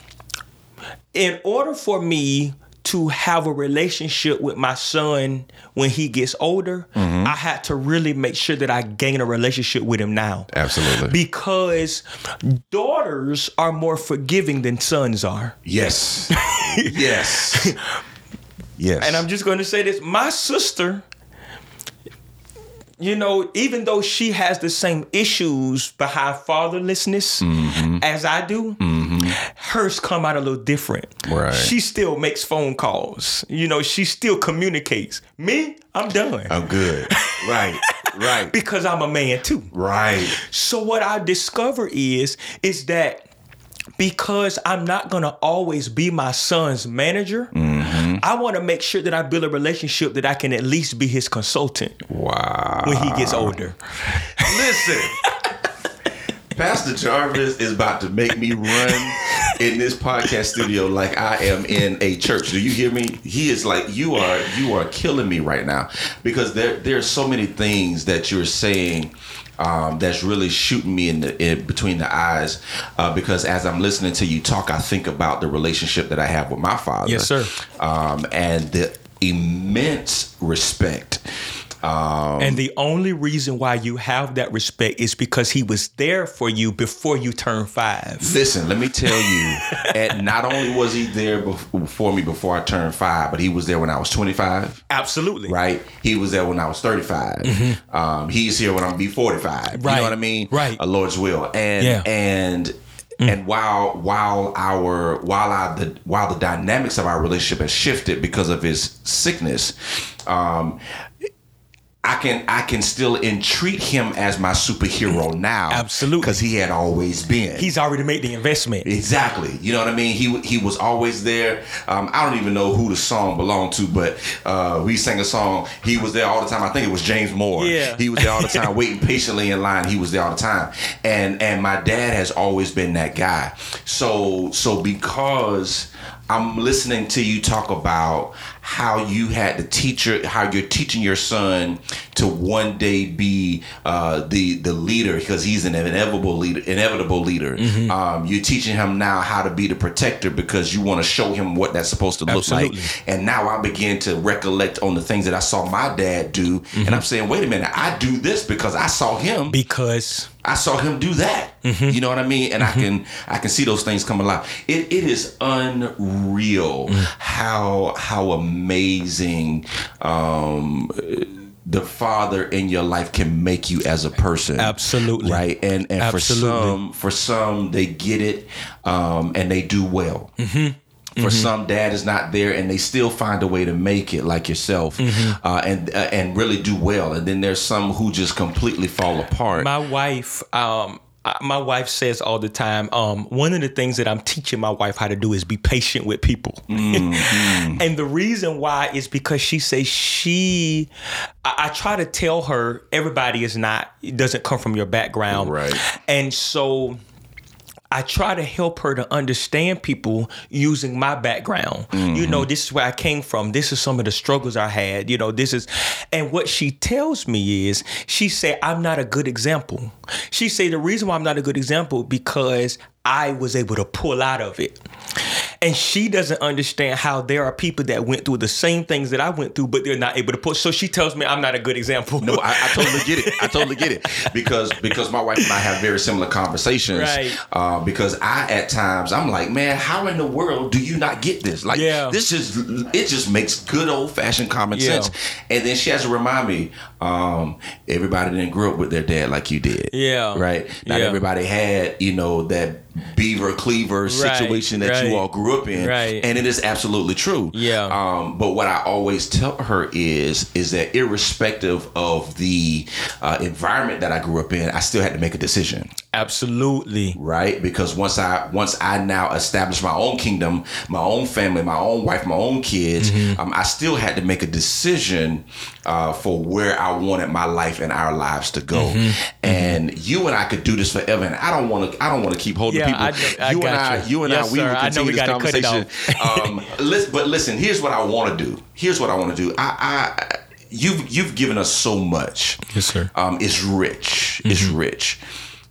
in order for me to have a relationship with my son when he gets older, Mm-hmm. I had to really make sure that I gain a relationship with him now. Absolutely. Because daughters are more forgiving than sons are. yes. yes. Yes. And I'm just going to say this my sister, you know, even though she has the same issues behind fatherlessness Mm-hmm. as I do, hers come out a little different. Right. She still makes phone calls. You know, she still communicates. Me, I'm done. I'm good. Right. Right. because I'm a man too. Right. So what I discover is is that because I'm not gonna always be my son's manager, Mm-hmm. I want to make sure that I build a relationship that I can at least be his consultant Wow. when he gets older. Listen. Pastor Jarvis is about to make me run in this podcast studio like I am in a church. Do you hear me? He is like you are you are killing me right now because there there's so many things that you're saying um, that's really shooting me in the in between the eyes uh, because as I'm listening to you talk, I think about the relationship that I have with my father. Yes, sir. Um, and the immense respect. Um, And the only reason why you have that respect is because he was there for you before you turned five. Listen, let me tell you, and not only was he there before me before I turned five, but he was there when I was 25, Absolutely. right? He was there when I was 35. Um, he's here when I'm be 45. You Mm-hmm. Right. know what I mean? Right. A Lord's will. And Yeah. and and while while our while I the while the dynamics of our relationship has shifted because of his sickness, um, I can I can still entreat him as my superhero now. Absolutely. Because he had always been. He's already made the investment. Exactly. You know what I mean? He he was always there. Um, I don't even know who the song belonged to, but uh, we sang a song. He was there all the time. I think it was James Moore. Yeah. He was there all the time, waiting patiently in line. He was there all the time. And and my dad has always been that guy. So so because I'm listening to you talk about how you had to teach your, how you're teaching your son to one day be uh, the the leader because he's an inevitable leader, inevitable leader. Mm-hmm. Um, you're teaching him now how to be the protector because you want to show him what that's supposed to look Absolutely. like. And now I begin to recollect on the things that I saw my dad do, Mm-hmm. and I'm saying, wait a minute, I do this because I saw him. Because I saw him do that. Mm-hmm. You know what I mean? And I can I can see those things come alive. It it is unreal Mm. how how amazing um the father in your life can make you as a person. Absolutely. Right. And and Absolutely. for some for some they get it um and they do well. Mm-hmm. For some, dad is not there, and they still find a way to make it, like yourself, Mm-hmm. uh, and uh, and really do well. And then there's some who just completely fall apart. my wife, um, I- my wife says all the time, um, one of the things that I'm teaching my wife how to do is be patient with people. and the reason why is because she says she, I, I try to tell her everybody is not, it doesn't come from your background. Right. And so I try to help her to understand people using my background. You know, mm-hmm. this is where I came from. This is some of the struggles I had. You know, this is, and what she tells me is, she said, I'm not a good example. She said, the reason why I'm not a good example because I was able to pull out of it. And she doesn't understand how there are people that went through the same things that I went through, but they're not able to pull. So she tells me I'm not a good example. No, I, I totally get it. I totally get it because because my wife and I have very similar conversations. Right. Uh, because I at times I'm like, man, how in the world do you not get this? Like, Yeah. this just it just makes good old fashioned common Yeah. sense. And then she has to remind me, um, everybody didn't grow up with their dad like you did. Yeah. Right. Not Yeah. everybody had you know that beaver cleaver situation that you all grew up in. Right. And it is absolutely true. Yeah. Um, but what I always tell her is is that irrespective of the uh, environment that I grew up in, I still had to make a decision, Absolutely. right? Because once I once I now established my own kingdom, my own family, my own wife, my own kids, um, I still had to make a decision uh, for where I wanted my life and our lives to go. And you and I could do this forever. And I don't want to. I don't want to keep holding Yeah, people. I I you and I, you. and Yes, I, we sir. will continue we this gotta cut it conversation. um, listen, but listen, here's what I want to do. Here's what I want to do. I, I, you've you've given us so much. Yes, sir. Um, it's rich. It's Mm-hmm. rich.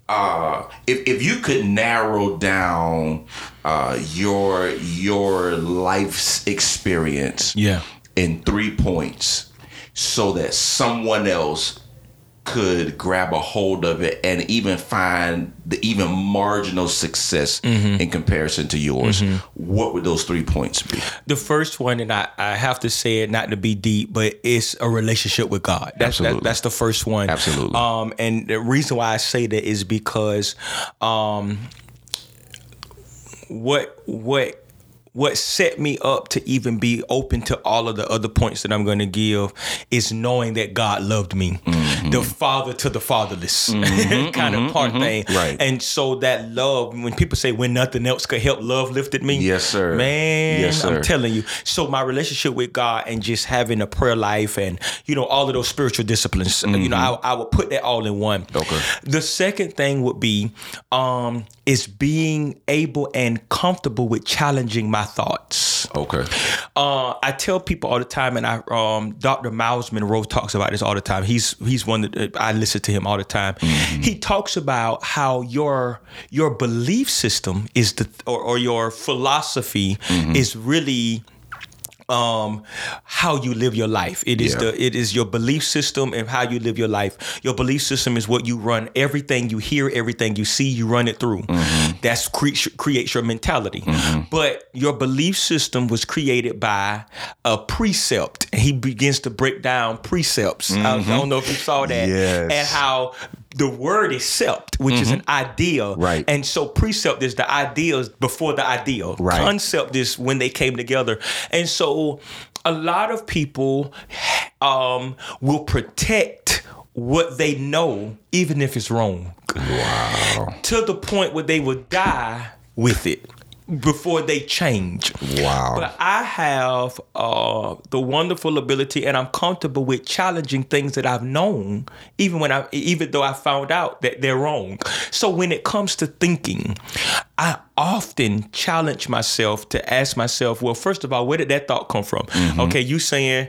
Uh, if if you could narrow down uh, your your life's experience Yeah. in three points, so that someone else could grab a hold of it and even find the even marginal success Mm-hmm. in comparison to yours, what would those three points be? The first one, and I, I have to say it not to be deep, but it's a relationship with God. That's that, that's the first one. Absolutely. Um, and the reason why I say that is because, um, what what what set me up to even be open to all of the other points that I'm going to give is knowing that God loved me. Mm. The father to the fatherless kind of part thing. Mm-hmm. Right. And so that love, when people say when nothing else could help, love lifted me. Yes, sir. Man, Yes, sir. I'm telling you. So my relationship with God and just having a prayer life and you know all of those spiritual disciplines, you know, I, I would put that all in one. Mm-hmm. Okay. The second thing would be um is being able and comfortable with challenging my thoughts. Okay. Uh, I tell people all the time, and I um, Dr. Myles Munroe talks about this all the time. He's he's one that I listen to him all the time. He talks about how your your belief system is the or, or your philosophy is really um how you live your life. It is Yeah. the it is your belief system and how you live your life. Your belief system is what you run. Everything you hear everything you see you run it through. Mm-hmm. That's cre- creates your mentality. Mm-hmm. But your belief system was created by a precept. He begins to break down precepts. I, I mm-hmm. don't know if you saw that. Yes. and how the word is sept, which is an idea. Right. And so precept is the ideas before the ideal. Right. Concept is when they came together. And so a lot of people um, will protect what they know, even if it's wrong. Wow. To the point where they will die with it before they change. Wow. But I have uh, the wonderful ability, and I'm comfortable with challenging things that I've known, even when I, even though I found out that they're wrong. So when it comes to thinking, I often challenge myself to ask myself, well, first of all, where did that thought come from? Mm-hmm. Okay, you saying,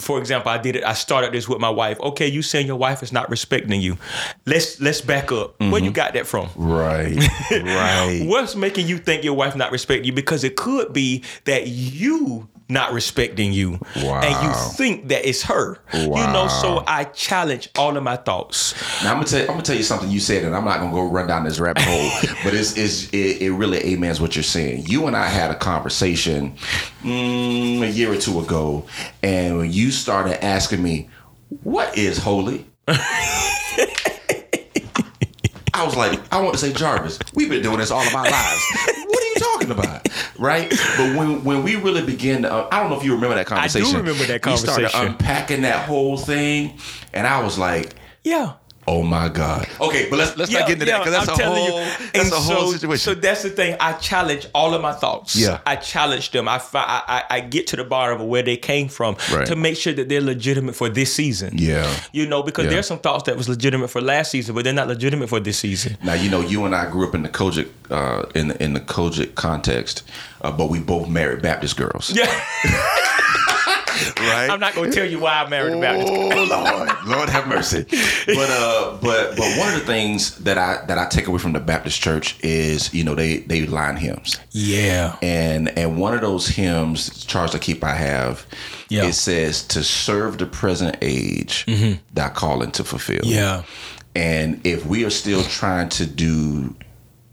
for example, I did it. I started this with my wife. Okay, you saying your wife is not respecting you. Let's let's back up. Where you mm-hmm. got that from? right. Right. What's making you think your wife not respecting you? Because it could be that you not respecting you, Wow. and you think that it's her. You know, so I challenge all of my thoughts. Now I'm gonna tell I'm gonna tell you something you said, and I'm not gonna go run down this rabbit hole, but it's, it's it, it really amens what you're saying. You and I had a conversation mm, a year or two ago, and when you started asking me, "What is holy?" I was like, I want to say Jarvis. We've been doing this all of our lives. What are you talking about? Right? But when when we really begin to, uh, I don't know if you remember that conversation. I do remember that conversation. We started unpacking that whole thing, and I was like, Yeah. Oh my God. Okay, but let's let's not get into that because that's I'm a telling whole you. that's And a whole so, situation. So that's the thing. I challenge all of my thoughts. Yeah. I challenge them. I, fi- I I I get to the bottom of where they came from Right. to make sure that they're legitimate for this season. yeah. You know, because Yeah. there's some thoughts that was legitimate for last season, but they're not legitimate for this season. Now you know you and I grew up in the COGIC uh, in the, in the COGIC context, uh, but we both married Baptist girls. Yeah. Right. I'm not going to tell you why I married a Baptist. Oh Lord, Lord have mercy. But uh, but but one of the things that I that I take away from the Baptist church is you know they they line hymns. Yeah. and and one of those hymns charge to keep i have Yeah. it says to serve the present age thy calling to fulfill Yeah. and if we are still trying to do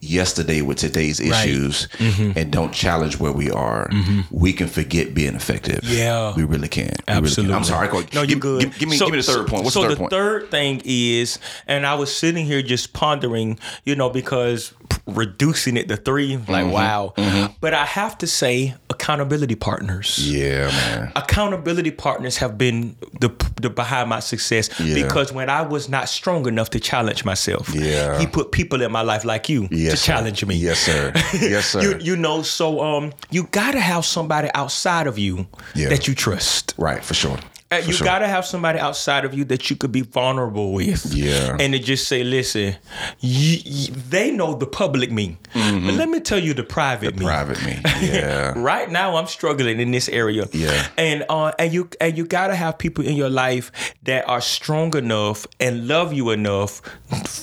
yesterday with today's issues Mm-hmm. and don't challenge where we are we can forget being effective Yeah. we really can We really can. Absolutely. i'm sorry go, No, you're good. give, give me So- give me the third point what's so the third point third thing is, and I was sitting here just pondering, you know, because reducing it to three, Mm-hmm. like wow. But I have to say, accountability partners. yeah man Accountability partners have been the, the behind my success Yeah. because when I was not strong enough to challenge myself, Yeah. he put people in my life like you yes, to sir. challenge me. yes sir yes sir You, you know, so um, you gotta have somebody outside of you Yeah. that you trust. right for sure Uh, you sure. gotta have somebody outside of you that you could be vulnerable with. Yeah. And to just say, listen, you, you- they know the public me, but let me tell you the private me. private me yeah Right now, I'm struggling in this area. Yeah. and uh, and you and you gotta have people in your life that are strong enough and love you enough.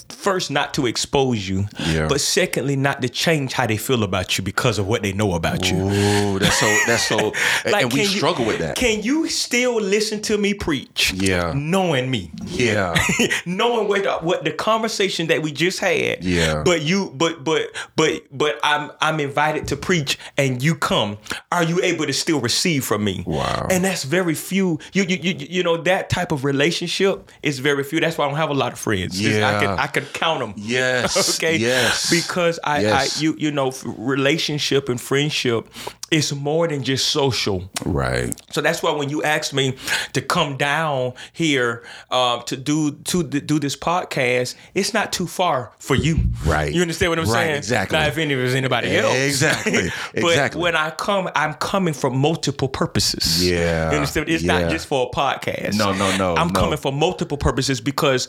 First, not to expose you, Yeah. but secondly, not to change how they feel about you because of what they know about you. Ooh, that's so that's so and- and we can you- struggle with that Can you still listen to me preach? Yeah. knowing me, yeah knowing what the, what the conversation that we just had. Yeah. But you, but but but but I'm I'm invited to preach, and you come. Are you able to still receive from me? Wow. And that's very few. You you you, you know that type of relationship is very few. That's why I don't have a lot of friends. 'Cause I Yeah. can I can count them. Yes. okay. Yes. Because I, Yes. I you you know relationship and friendship it's more than just social. Right. So that's why when you asked me to come down here uh, to do to do this podcast, it's not too far for you. Right. You understand what I'm Right, saying? exactly. Not if any there's anybody else. Exactly, but exactly. when I come, I'm coming for multiple purposes. Yeah, You understand? It's yeah. not just for a podcast. No, no, no, I'm no. coming for multiple purposes because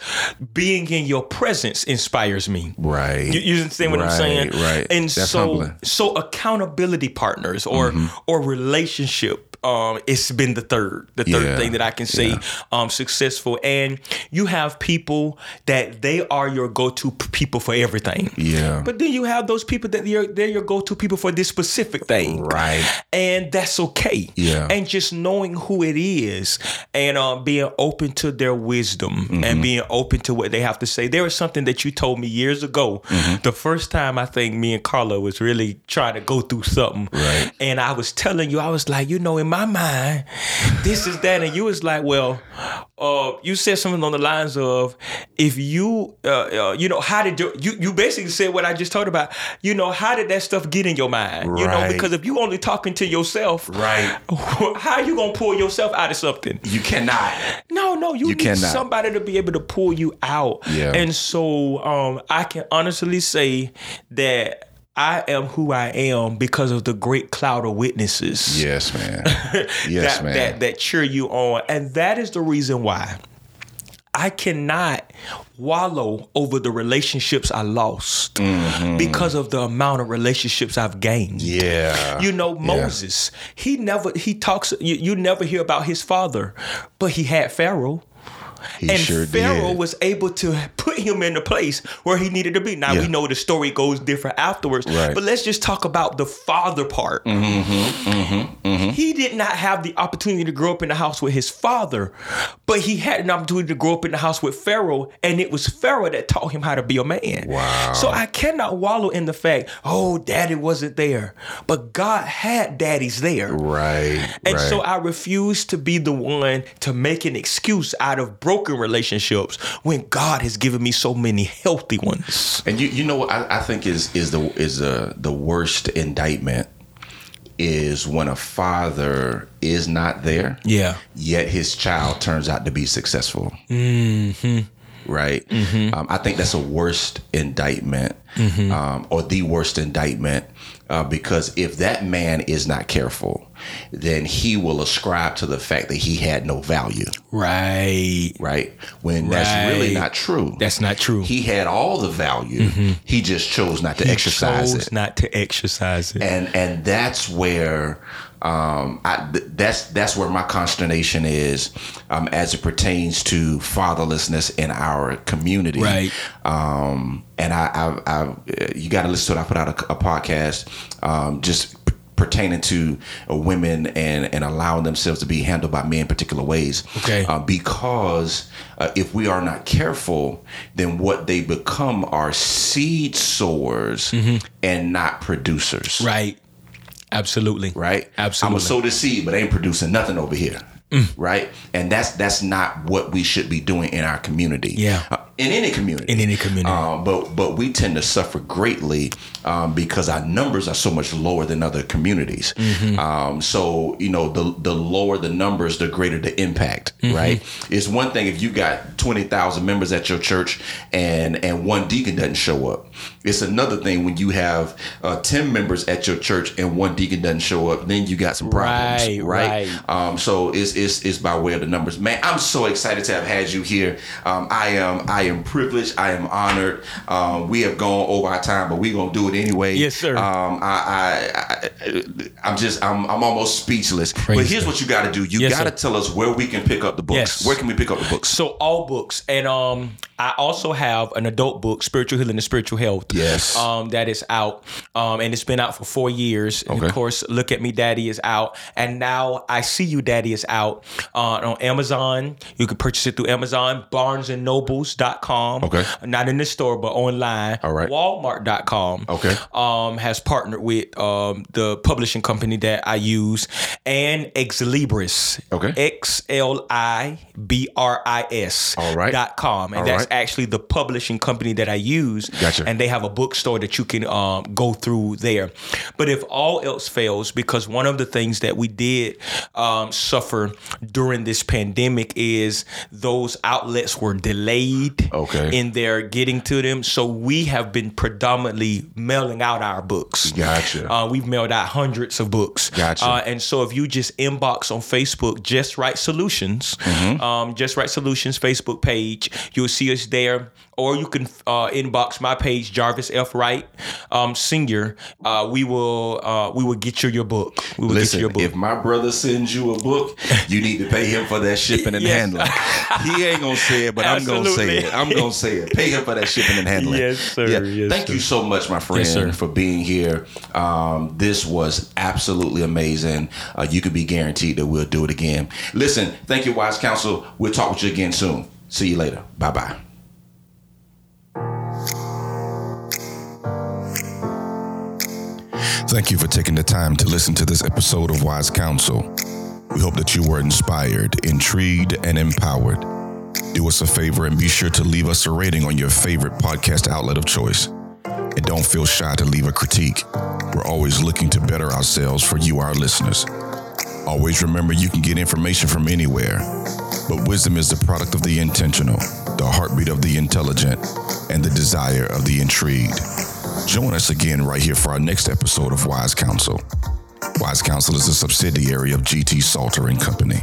being in your presence inspires me. Right. You, you understand what I'm saying? right. And That's so, humbling. so accountability partners or Mm-hmm. or relationship. Um, it's been the third, the third Yeah, thing that I can say yeah. um successful. And you have people that they are your go-to p- people for everything. Yeah. But then you have those people that you're they're your go-to people for this specific thing. Right. And that's okay. Yeah. And just knowing who it is and um, being open to their wisdom Mm-hmm. and being open to what they have to say. There was something that you told me years ago. Mm-hmm. The first time I think me and Carla was really trying to go through something. Right. And I was telling you, I was like, you know, in my mind, this is that. And you was like, well, uh, you said something on the lines of, if you, uh, uh, you know, how did you, you, you basically said what I just talked about, you know, how did that stuff get in your mind? You know, because if you only talking to yourself, Right. how you gonna pull yourself out of something? You cannot. No, no, you, You need cannot. somebody to be able to pull you out. Yeah. And so um, I can honestly say that I am who I am because of the great cloud of witnesses Yes, man. Yes, that, man. that that cheer you on. And that is the reason why I cannot wallow over the relationships I lost because of the amount of relationships I've gained. Mm-hmm. yeah. You know, Moses, he never he talks you, you never hear about his father, but he had Pharaoh. He and sure Pharaoh did. was able to put him in the place where he needed to be. Now Yeah. we know the story goes different afterwards, Right. Mm-hmm, but let's just talk about the father part. He did not have the opportunity to grow up in the house with his father, but he had an opportunity to grow up in the house with Pharaoh, and it was Pharaoh that taught him how to be a man. Wow. So I cannot wallow in the fact, oh, daddy wasn't there, but God had daddies there. Right. And right. so I refuse to be the one to make an excuse out of broken relationships when God has given me so many healthy ones. And you you know what I, I think is is the is the the worst indictment is when a father is not there. Yeah. Yet his child turns out to be successful. Mm-hmm. Right. Um, I think that's a worst indictment, um, or the worst indictment, uh, because if that man is not careful, then he will ascribe to the fact that he had no value. Right. Right. When that's really not true. That's not true. he had all the value. He just chose not to exercise chose it. not to exercise it. And and that's where um, I, th- that's that's where my consternation is um, as it pertains to fatherlessness in our community. Right. Um, and I, I, I you got to listen to it. I put out a, a podcast um, just pertaining to uh, women and and allowing themselves to be handled by men in particular ways. Okay. Uh, because uh, if we are not careful, then what they become are seed sowers and not producers right. Absolutely. right? Absolutely. I'm gonna sow the seed, but I ain't producing nothing over here, right? And that's that's not what we should be doing in our community. Yeah. In any community. In any community. Um, but but we tend to suffer greatly um, because our numbers are so much lower than other communities. Mm-hmm. Um, so you know, the the lower the numbers, the greater the impact. Mm-hmm. Right? It's one thing if you got twenty thousand members at your church and and one deacon doesn't show up. It's another thing when you have uh, ten members at your church and one deacon doesn't show up. Then you got some problems. Right, Right. right. Um, so it's, it's it's by way of the numbers, man. I'm so excited to have had you here. Um, I am I am privileged. I am honored. Um, we have gone over our time, but we're gonna do it anyway. Yes, sir. Um, I, I, I I'm just I'm I'm almost speechless. but here's God. what you got to do. You Yes, got to tell us where we can pick up the books. Yes. Where can we pick up the books? So all books, and um, I also have an adult book, Spiritual Healing and Spiritual Health. Yes. Um, that is out, um, and it's been out for four years. And of course, Look at Me, Daddy is out, and now I See You, Daddy is out uh, on Amazon. You can purchase it through Amazon, BarnesandNobles.com. Okay. Not in the store, but online. All right. Walmart.com. Okay. Um, has partnered with um the publishing company that I use, and Xlibris. Okay. X L I I B R I S All right. dot com, and All that's right. actually the publishing company that I use. Gotcha. And they have a bookstore that you can um, go through there. But if all else fails, because one of the things that we did um, suffer during this pandemic is those outlets were delayed Okay. in their getting to them. So we have been predominantly mailing out our books. Gotcha. Uh, we've mailed out hundreds of books. Gotcha. Uh, and so if you just inbox on Facebook, Just Right Solutions, Mm-hmm. um, Just Right Solutions Facebook page, you'll see us there. Or you can uh, inbox my page, Jarvis F. Wright, um, Senior. Uh, we will uh, we will get you your book. We will Listen, get you your book. if my brother sends you a book, you need to pay him for that shipping and Yes. handling. He ain't gonna say it, but I'm gonna say it. I'm gonna say it. Pay him for that shipping and handling. Yes, sir. Yes, Thank sir. you so much, my friend, sir. for being here. Um, this was absolutely amazing. Uh, you could be guaranteed that we'll do it again. Listen, thank you, Wise Counsel. We'll talk with you again soon. See you later. Bye bye. Thank you for taking the time to listen to this episode of Wise Counsel. We hope that you were inspired, intrigued, and empowered. Do us a favor and be sure to leave us a rating on your favorite podcast outlet of choice. And don't feel shy to leave a critique. We're always looking to better ourselves for you, our listeners. Always remember you can get information from anywhere, but wisdom is the product of the intentional, the heartbeat of the intelligent, and the desire of the intrigued. Join us again right here for our next episode of Wise Counsel. Wise Counsel is a subsidiary of GT Salter and Company.